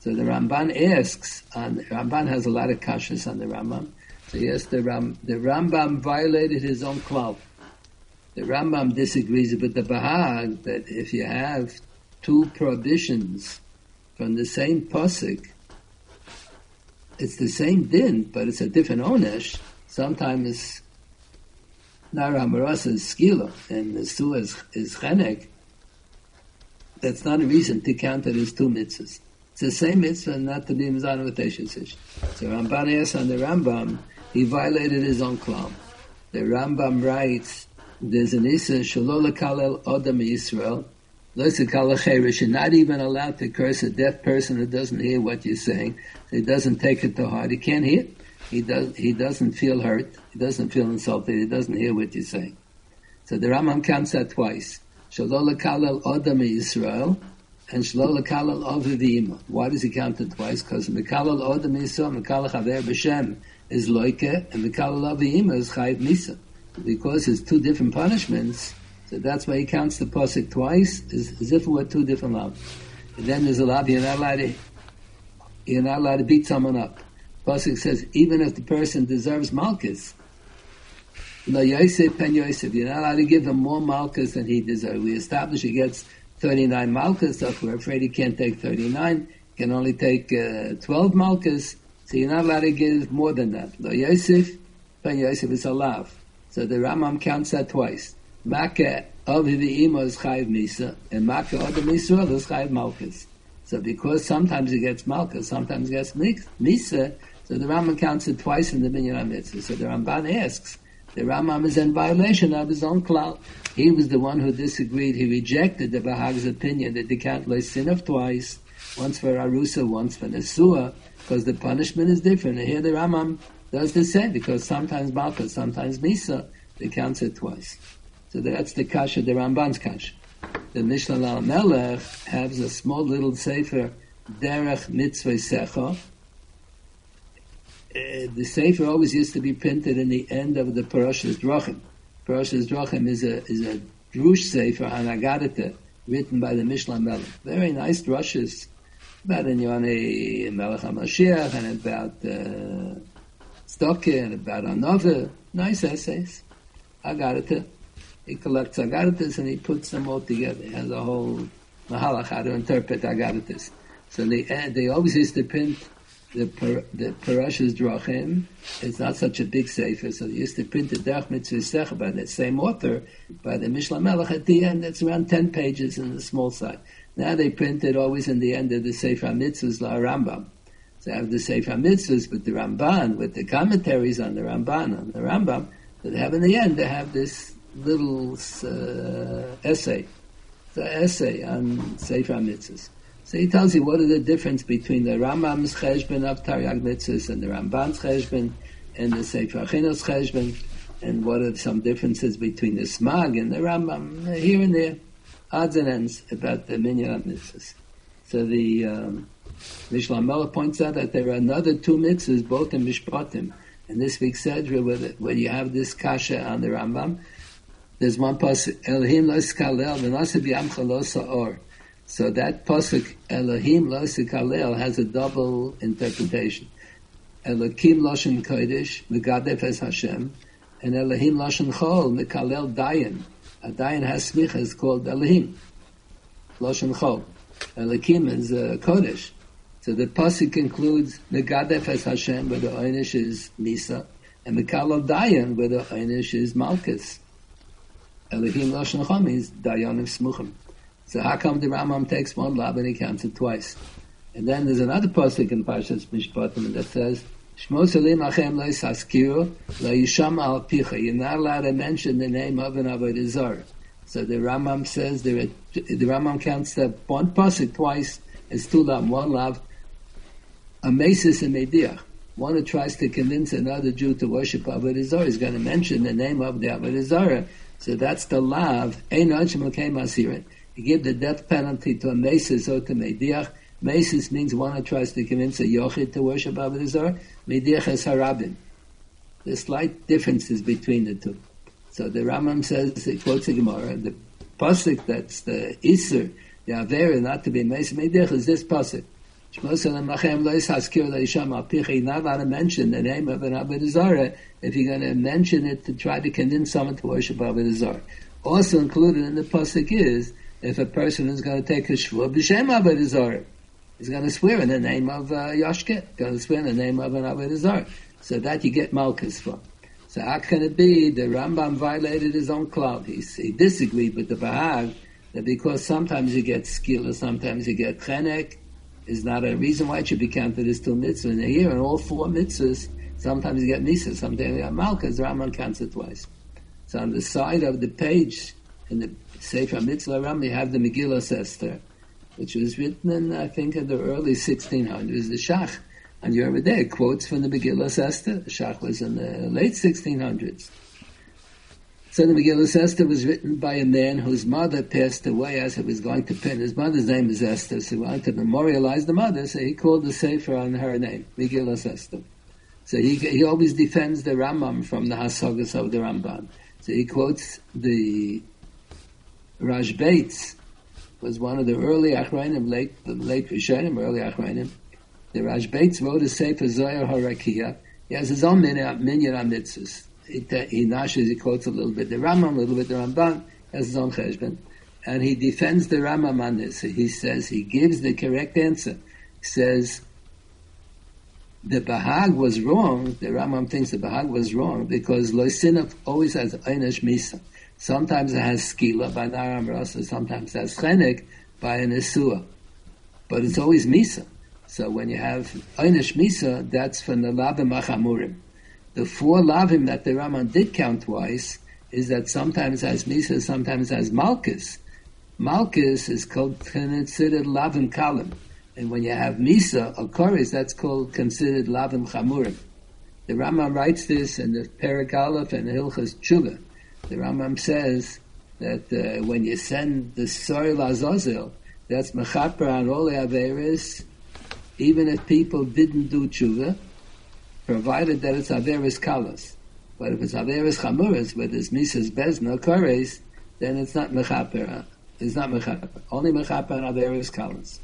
So the Ramban asks, and Ramban has a lot of kashas on the Rambam. So yes, the, Ram, the Rambam violated his own klal. The Rambam disagrees with the Bahag that if you have two prohibitions from the same pasuk, it's the same din, but it's a different onesh. Sometimes Nara Marasa is skila and the Su is, is chenek. That's not a reason to count it as two mitzvahs. It's the same mitzvah not to be mizana with So Ramban asks on the Rambam, he violated his own klal. The Rambam writes, there's an Issa, Shalol Kalel Odam Yisrael, you're not even allowed to curse a deaf person who doesn't hear what you're saying. He doesn't take it to heart. He can't hear. He does. He doesn't feel hurt. He doesn't feel insulted. He doesn't hear what you're saying. So the Rambam counts that twice. Shalol kalal odam Yisrael and shalol kalal avivima. Why does he count it twice? Because mekalal odam Yisrael, mekalal chaver b'shem is loike, and the avivima is chayiv misa. Because it's two different punishments, so that's why he counts the pasuk twice, as, as if it were two different laws. And then there's a law you're not allowed to, you're not allowed to beat someone up. Pasuk says, even if the person deserves malchus, no Yosef you're not allowed to give him more malchus than he deserves. We establish he gets 39 malchus, so if we're afraid he can't take 39, he can only take uh, 12 malchus, so you're not allowed to give more than that. No Yosef pen Yosef is allowed. So the Rambam counts that twice. Makkah of the Ima is Chayiv Misa, and Makkah of the Misa is Chayiv Malchus. So because sometimes it gets Malchus, sometimes he gets Misa, so the Rambam counts it twice in the Minyan Mitzvah. So the Ramban asks, the Rambam is in violation of his own klal. He was the one who disagreed. He rejected the Bahag's opinion that they can't lay sin of twice, once for Arusa, once for Nesua, because the punishment is different. And here the Rambam does the same, because sometimes Malchus, sometimes Misa, they count it twice. So that's the kasha, the Ramban's kasha. The Mishneh LaMelech has a small little sefer, Derech Mitzvosecha, uh, the Sefer always used to be printed in the end of the Parashas Drachim. Parashas Drachim is a, is a Drush Sefer on Agadata, written by the Mishnah Melech. Very nice drushes about Inyane Melech HaMashiach and about uh, Stokke and about Another. Nice essays. Agadata. He collects Agadatas and he puts them all together. He has a whole Mahalach how to interpret Agadatas. So they, they always used to print the the Parashas Drachim It's not such a big sefer, so they used to print the Derech Mitzvah by the same author, by the Mishnah Melech at the end. It's around ten pages in the small side. Now they print it always in the end of the Sefer Mitzvahs La Rambam. So I have the Sefer Mitzvahs with the Ramban, with the commentaries on the Ramban, on the Rambam. They have in the end, they have this little uh, essay, the essay on Sefer Mitzvahs. So he tells you what is the difference between the Rambam's cheshbon of Taryag Mitzvahs and the Ramban's cheshbon and the Sefer Chinuch's cheshbon, and what are some differences between the Smag and the Rambam, here and there, odds and ends about the Minyan Mitzvahs. So the um, Mishnah points out that there are another two mitzvahs, both in Mishpatim. And this week's Sedra, where, where you have this kasha on the Rambam, there's one pasuk, Elohim lo iskalel, v'nasa b'yamcha lo sa'or. So that pasuk Elohim Losik Halel has a double interpretation. Elohim Loshen Kodesh Megadef Es Hashem, and Elohim Loshen Chol Mekalel Dayan. A Dayan has smichas called Elohim Loshen Chol. Elohim is uh, Kodesh. So the pasuk concludes Megadef es Hashem, where the Einish is Misa, and Mekalo Dayan, where the Einish is Malchus. Elohim Lashon Chom means Dayanim Smuchim. So how come the Rambam takes one lab and he counts it twice? And then there's another pasuk in Parshas Mishpatim that says, Al. You're not allowed to mention the name of an Avodah. So the Rambam says there are, the Rambam counts that one pasuk twice is two lav, one lav, a mesis and mediach. One who tries to convince another Jew to worship Avodah Zarah is going to mention the name of the Avodah Zarah. So that's the lav. You give the death penalty to a mesis or to mediach. Mesis means one who tries to convince a yochid to worship. Mediach is harabim. There's slight differences between the two. So the Rambam says, he quotes the Gemara, the pasuk that's the Isser, the Avera, not to be Mesis Mediach, is this pasuk. You're not allowed to mention the name of an Avodah Zarah if you're going to mention it to try to convince someone to worship Avodah Zarah. Also included in the pasuk is if a person is going to take a shvur b'shem Avodah He's going to swear in the name of uh, Yoshke, going to swear in the name of an Avodah. So that you get Malchus for. So how can it be the Rambam violated his own klal? He, he disagreed with the Bahag that because sometimes you get skila, sometimes you get chenek, is not a reason why it should be counted as two mitzvahs in a year. And all four mitzvahs, sometimes you get misa, sometimes you get malchus. The Rambam counts it twice. So on the side of the page in the Sefer Mitzvah Ram, you have the Megillah Esther, which was written in, I think, in the early 1600s. The Shach and you're over quotes from the Megillah Esther. The Shach was in the late 1600s. So the Megillah Esther was written by a man whose mother passed away as he was going to pen. His mother's name is Esther, so he wanted to memorialize the mother, so he called the Sefer on her name, Megillah Esther. So he, he always defends the Rambam from the Hasagas of the Ramban. So he quotes the Rashbeitz, was one of the early Achrayim, late, the late Rishonim, early Achrayim, the Rashbeitz wrote a Sefer Zohar Harakia. He has his own minyan mitzvahs. He, he nashes, he quotes a little bit the Rambam, a little bit the Ramban, has his own cheshbon. And he defends the Rambam on this. He says, he gives the correct answer. He says, the Bahag was wrong, the Rambam thinks the Bahag was wrong because Loisinov always has Einish Misa. Sometimes it has Skila by Naram Rasa, sometimes it has Chenek by an Isua. But it's always Misa. So when you have Einish Misa, that's from the Lavim Achamurim. The four Lavim that the Rambam did count twice is that sometimes has Misa, sometimes has Malchus. Malchus is called considered Lavim Kalim. And when you have Misa or Koris, that's called considered Lavim Chamurim. The Rambam writes this in the Perak and Hilchas Tshuva. The Rambam says that uh, when you send the soil Azazel, that's Mechaper on all the Averis, even if people didn't do tshuva, provided that it's averis kalas. But if it's averis chamuras, where there's misas bezna kores, then it's not mechaper. It's not mechaper. Only mechaper and averis kalas.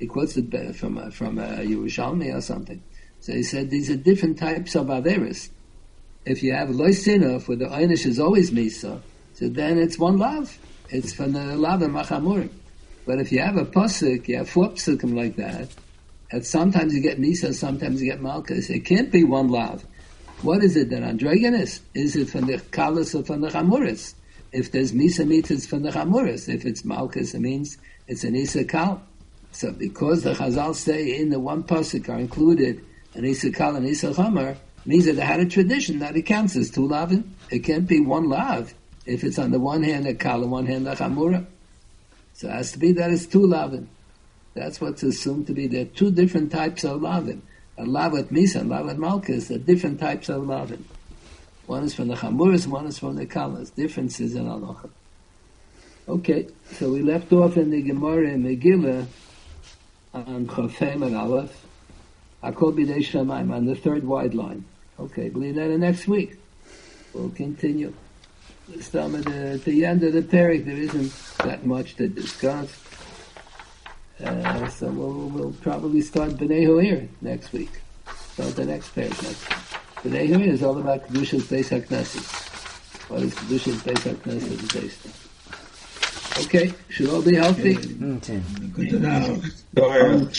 He quotes it from a, from a Yerushalmi or something. So he said these are different types of averis. If you have loisina, for the einish is always misa, so then it's one love. It's from the love and machamurim. But if you have a pasuk, you have four pasukim like that, and sometimes you get Misa, sometimes you get Malchus. It can't be one love. What is it then? Androgynous? Is it from the Kalas or from the Chamuris? If there's Misa meat, it's from the Chamuris. If it's Malchus, it means it's an Isa Kal. So because the Chazal say in the one pasuk are included an Isa Kal and Isa Chamar, means that they had a tradition that it counts as two lavin. It can't be one lav if it's on the one hand a Kal and one hand a Chamura. So it has to be that it's two lavin. That's what's assumed to be. There are two different types of lavin. A lavat misa and lavat malchus are different types of lavin. One is from the chamuras, one is from the kalas. Differences in halacha. Okay, so we left off in the Gemara in Megillah on Chafem and Aleph. Akol B'dei Shemaim on the third wide line. Okay, believe that in next week. We'll continue. This time at the, at the end of the period, there isn't that much to discuss. Uh, so we'll, we'll probably start B'nai Huir next week. Start the next page next week. B'nai Huir is all about Kedusha's Beis HaKnesset. What is Kedusha's Beis HaKnesset based on? Okay, should all be healthy. Okay. Good to know. Go ahead.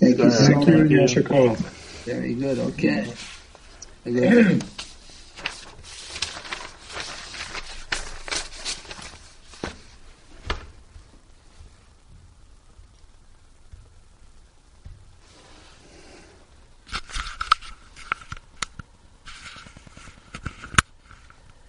Thank you so Thank you, much. Yashikov. Very good. Okay. (clears throat)